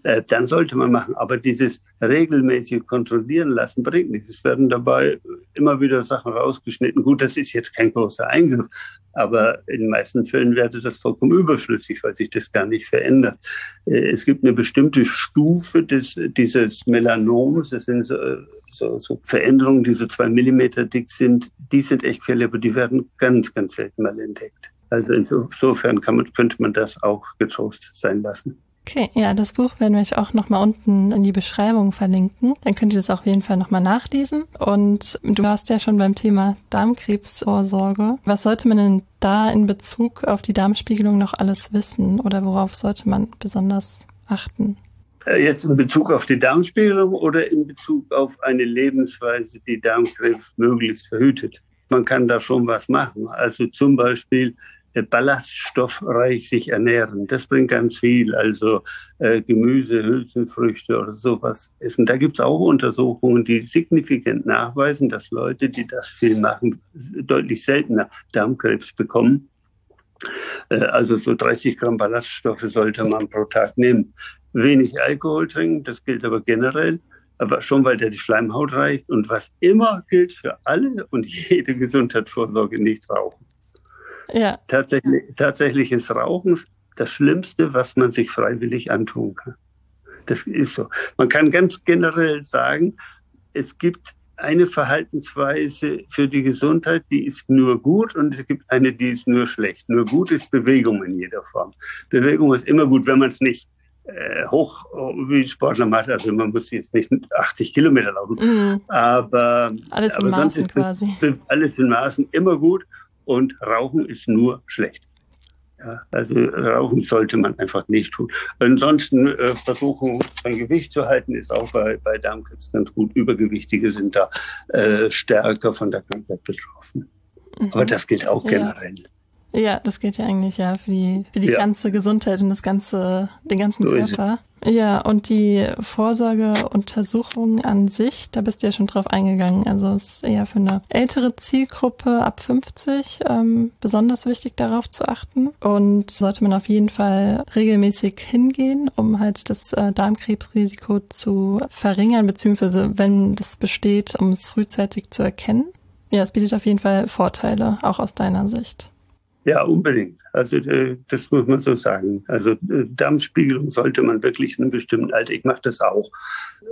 äh, dann sollte man machen. Aber dieses regelmäßige Kontrollieren lassen bringt nichts. Es werden dabei immer wieder Sachen rausgeschnitten. Gut, das ist jetzt kein großer Eingriff, aber in den meisten Fällen wäre das vollkommen überflüssig, weil sich das gar nicht verändert. Äh, es gibt eine bestimmte Stufe des, dieses Melanoms. Das sind so, so, so Veränderungen, die so zwei Millimeter dick sind. Die sind echt gefährlich, aber die werden ganz, ganz selten mal entdeckt. Also insofern man, könnte man das auch getrost sein lassen. Okay, ja, das Buch werden wir euch auch nochmal unten in die Beschreibung verlinken. Dann könnt ihr das auf jeden Fall nochmal nachlesen. Und du hast ja schon beim Thema Darmkrebsvorsorge. Was sollte man denn da in Bezug auf die Darmspiegelung noch alles wissen oder worauf sollte man besonders achten? Äh, jetzt in Bezug auf die Darmspiegelung oder in Bezug auf eine Lebensweise, die Darmkrebs möglichst verhütet? Man kann da schon was machen. Also zum Beispiel ballaststoffreich sich ernähren. Das bringt ganz viel, also äh, Gemüse, Hülsenfrüchte oder sowas essen. Da gibt es auch Untersuchungen, die signifikant nachweisen, dass Leute, die das viel machen, deutlich seltener Darmkrebs bekommen. Äh, also so 30 Gramm Ballaststoffe sollte man pro Tag nehmen. Wenig Alkohol trinken, das gilt aber generell aber schon weil der die Schleimhaut reicht. Und was immer gilt für alle und jede Gesundheitsvorsorge, nicht rauchen. Ja. Tatsächlich, tatsächlich ist Rauchen das Schlimmste, was man sich freiwillig antun kann. Das ist so. Man kann ganz generell sagen, es gibt eine Verhaltensweise für die Gesundheit, die ist nur gut und es gibt eine, die ist nur schlecht. Nur gut ist Bewegung in jeder Form. Bewegung ist immer gut, wenn man es nicht äh, hoch wie Sportler macht. Also man muss jetzt nicht 80 Kilometer laufen, mhm. aber alles in aber Maßen quasi. Alles in Maßen immer gut und Rauchen ist nur schlecht. Ja, also Rauchen sollte man einfach nicht tun. Ansonsten äh, versuchen, sein Gewicht zu halten, ist auch bei, bei Darmkrebs ganz gut. Übergewichtige sind da äh, stärker von der Krankheit betroffen. Mhm. Aber das gilt auch generell. Ja. Ja, das geht ja eigentlich ja für die, für die ja. ganze Gesundheit und das ganze, den ganzen so Körper. Ja, und die Vorsorgeuntersuchung an sich, da bist du ja schon drauf eingegangen. Also es ist eher für eine ältere Zielgruppe ab 50 ähm, besonders wichtig, darauf zu achten. Und sollte man auf jeden Fall regelmäßig hingehen, um halt das äh, Darmkrebsrisiko zu verringern, beziehungsweise wenn das besteht, um es frühzeitig zu erkennen. Ja, es bietet auf jeden Fall Vorteile, auch aus deiner Sicht. Ja, unbedingt. Also äh, das muss man so sagen. Also äh, Darmspiegelung sollte man wirklich in einem bestimmten Alter. Ich mache das auch.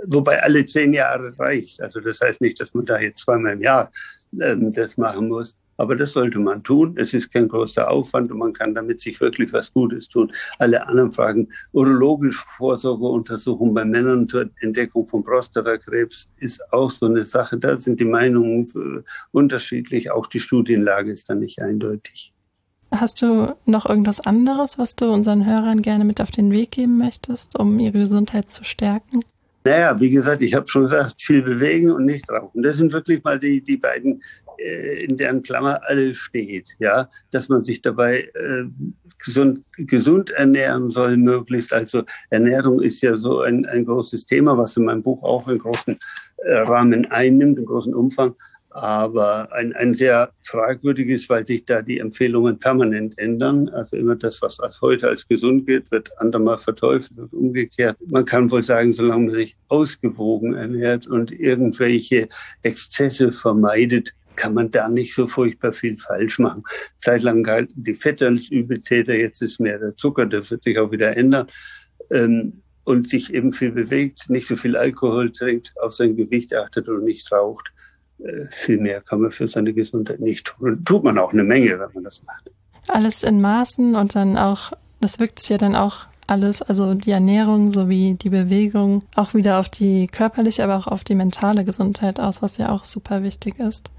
Wobei alle zehn Jahre reicht. Also das heißt nicht, dass man da jetzt zweimal im Jahr ähm, das machen muss. Aber das sollte man tun. Es ist kein großer Aufwand und man kann damit sich wirklich was Gutes tun. Alle anderen Fragen, urologische Vorsorgeuntersuchung bei Männern zur Entdeckung von Prostatakrebs ist auch so eine Sache. Da sind die Meinungen äh, unterschiedlich. Auch die Studienlage ist da nicht eindeutig. Hast du noch irgendwas anderes, was du unseren Hörern gerne mit auf den Weg geben möchtest, um ihre Gesundheit zu stärken? Naja, wie gesagt, ich habe schon gesagt, viel bewegen und nicht rauchen. Das sind wirklich mal die, die beiden, äh, in deren Klammer alles steht. Ja, dass man sich dabei äh, gesund, gesund ernähren soll, möglichst. Also Ernährung ist ja so ein, ein großes Thema, was in meinem Buch auch einen großen äh, Rahmen einnimmt, einen großen Umfang aber ein, ein sehr fragwürdiges, weil sich da die Empfehlungen permanent ändern. Also immer das, was als heute als gesund gilt, wird andermal verteufelt und umgekehrt. Man kann wohl sagen, solange man sich ausgewogen ernährt und irgendwelche Exzesse vermeidet, kann man da nicht so furchtbar viel falsch machen. Zeitlang galten die Fette als Übeltäter, jetzt ist mehr der Zucker, das wird sich auch wieder ändern. Ähm, und sich eben viel bewegt, nicht so viel Alkohol trinkt, auf sein Gewicht achtet und nicht raucht viel mehr kann man für seine Gesundheit nicht tun. Tut man auch eine Menge, wenn man das macht. Alles in Maßen und dann auch, das wirkt sich ja dann auch alles, also die Ernährung sowie die Bewegung, auch wieder auf die körperliche, aber auch auf die mentale Gesundheit aus, was ja auch super wichtig ist.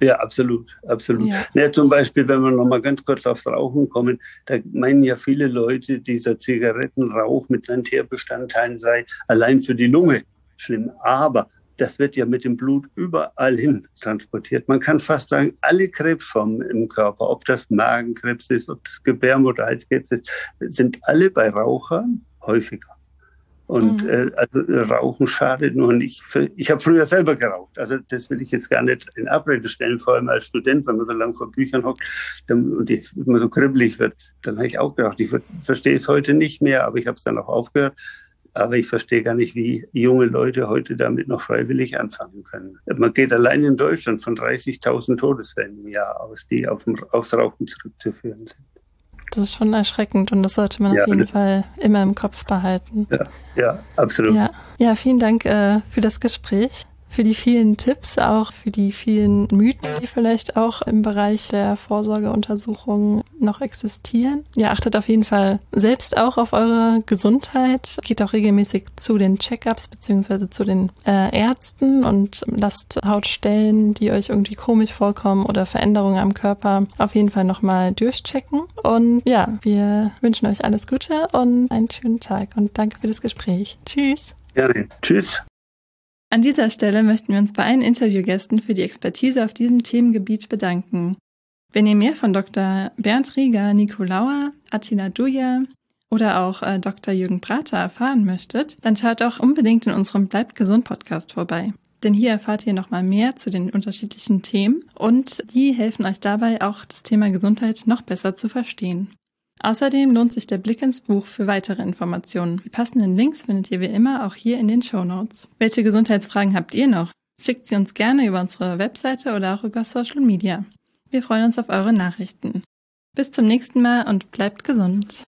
Ja, absolut, absolut. Ja. ja zum Beispiel, wenn wir noch mal ganz kurz aufs Rauchen kommen, da meinen ja viele Leute, dieser Zigarettenrauch mit seinen Tierbestandteilen sei allein für die Lunge schlimm. Aber das wird ja mit dem Blut überall hin transportiert. Man kann fast sagen, alle Krebsformen im Körper, ob das Magenkrebs ist, ob das Gebärmutterhalskrebs ist, sind alle bei Rauchern häufiger. Und mhm. äh, also Rauchen schadet nur nicht. Ich habe früher selber geraucht. Also das will ich jetzt gar nicht in Abrede stellen, vor allem als Student, wenn man so lange vor Büchern hockt dann, und die, immer so kribbelig wird. Dann habe ich auch geraucht. Ich verstehe es heute nicht mehr, aber ich habe es dann auch aufgehört. Aber ich verstehe gar nicht, wie junge Leute heute damit noch freiwillig anfangen können. Man geht allein in Deutschland von 30.000 Todesfällen im Jahr aus, die auf, aufs Rauchen zurückzuführen sind. Das ist schon erschreckend und das sollte man ja, auf jeden Fall immer im Kopf behalten. Ja, ja absolut. Ja, ja vielen Dank äh, für das Gespräch für die vielen Tipps, auch für die vielen Mythen, die vielleicht auch im Bereich der Vorsorgeuntersuchungen noch existieren. Ihr achtet auf jeden Fall selbst auch auf eure Gesundheit, geht auch regelmäßig zu den Checkups beziehungsweise zu den äh, Ärzten und lasst Hautstellen, die euch irgendwie komisch vorkommen oder Veränderungen am Körper auf jeden Fall nochmal durchchecken. Und ja, wir wünschen euch alles Gute und einen schönen Tag und danke für das Gespräch. Tschüss. Gerne. Tschüss. An dieser Stelle möchten wir uns bei allen Interviewgästen für die Expertise auf diesem Themengebiet bedanken. Wenn ihr mehr von Dr. Bernd Rieger, Nikolauer, Attila Duja oder auch äh, Dr. Jürgen Prater erfahren möchtet, dann schaut auch unbedingt in unserem Bleibt gesund Podcast vorbei. Denn hier erfahrt ihr nochmal mehr zu den unterschiedlichen Themen und die helfen euch dabei auch das Thema Gesundheit noch besser zu verstehen. Außerdem lohnt sich der Blick ins Buch für weitere Informationen. Die passenden Links findet ihr wie immer auch hier in den Show Notes. Welche Gesundheitsfragen habt ihr noch? Schickt sie uns gerne über unsere Webseite oder auch über Social Media. Wir freuen uns auf eure Nachrichten. Bis zum nächsten Mal und bleibt gesund.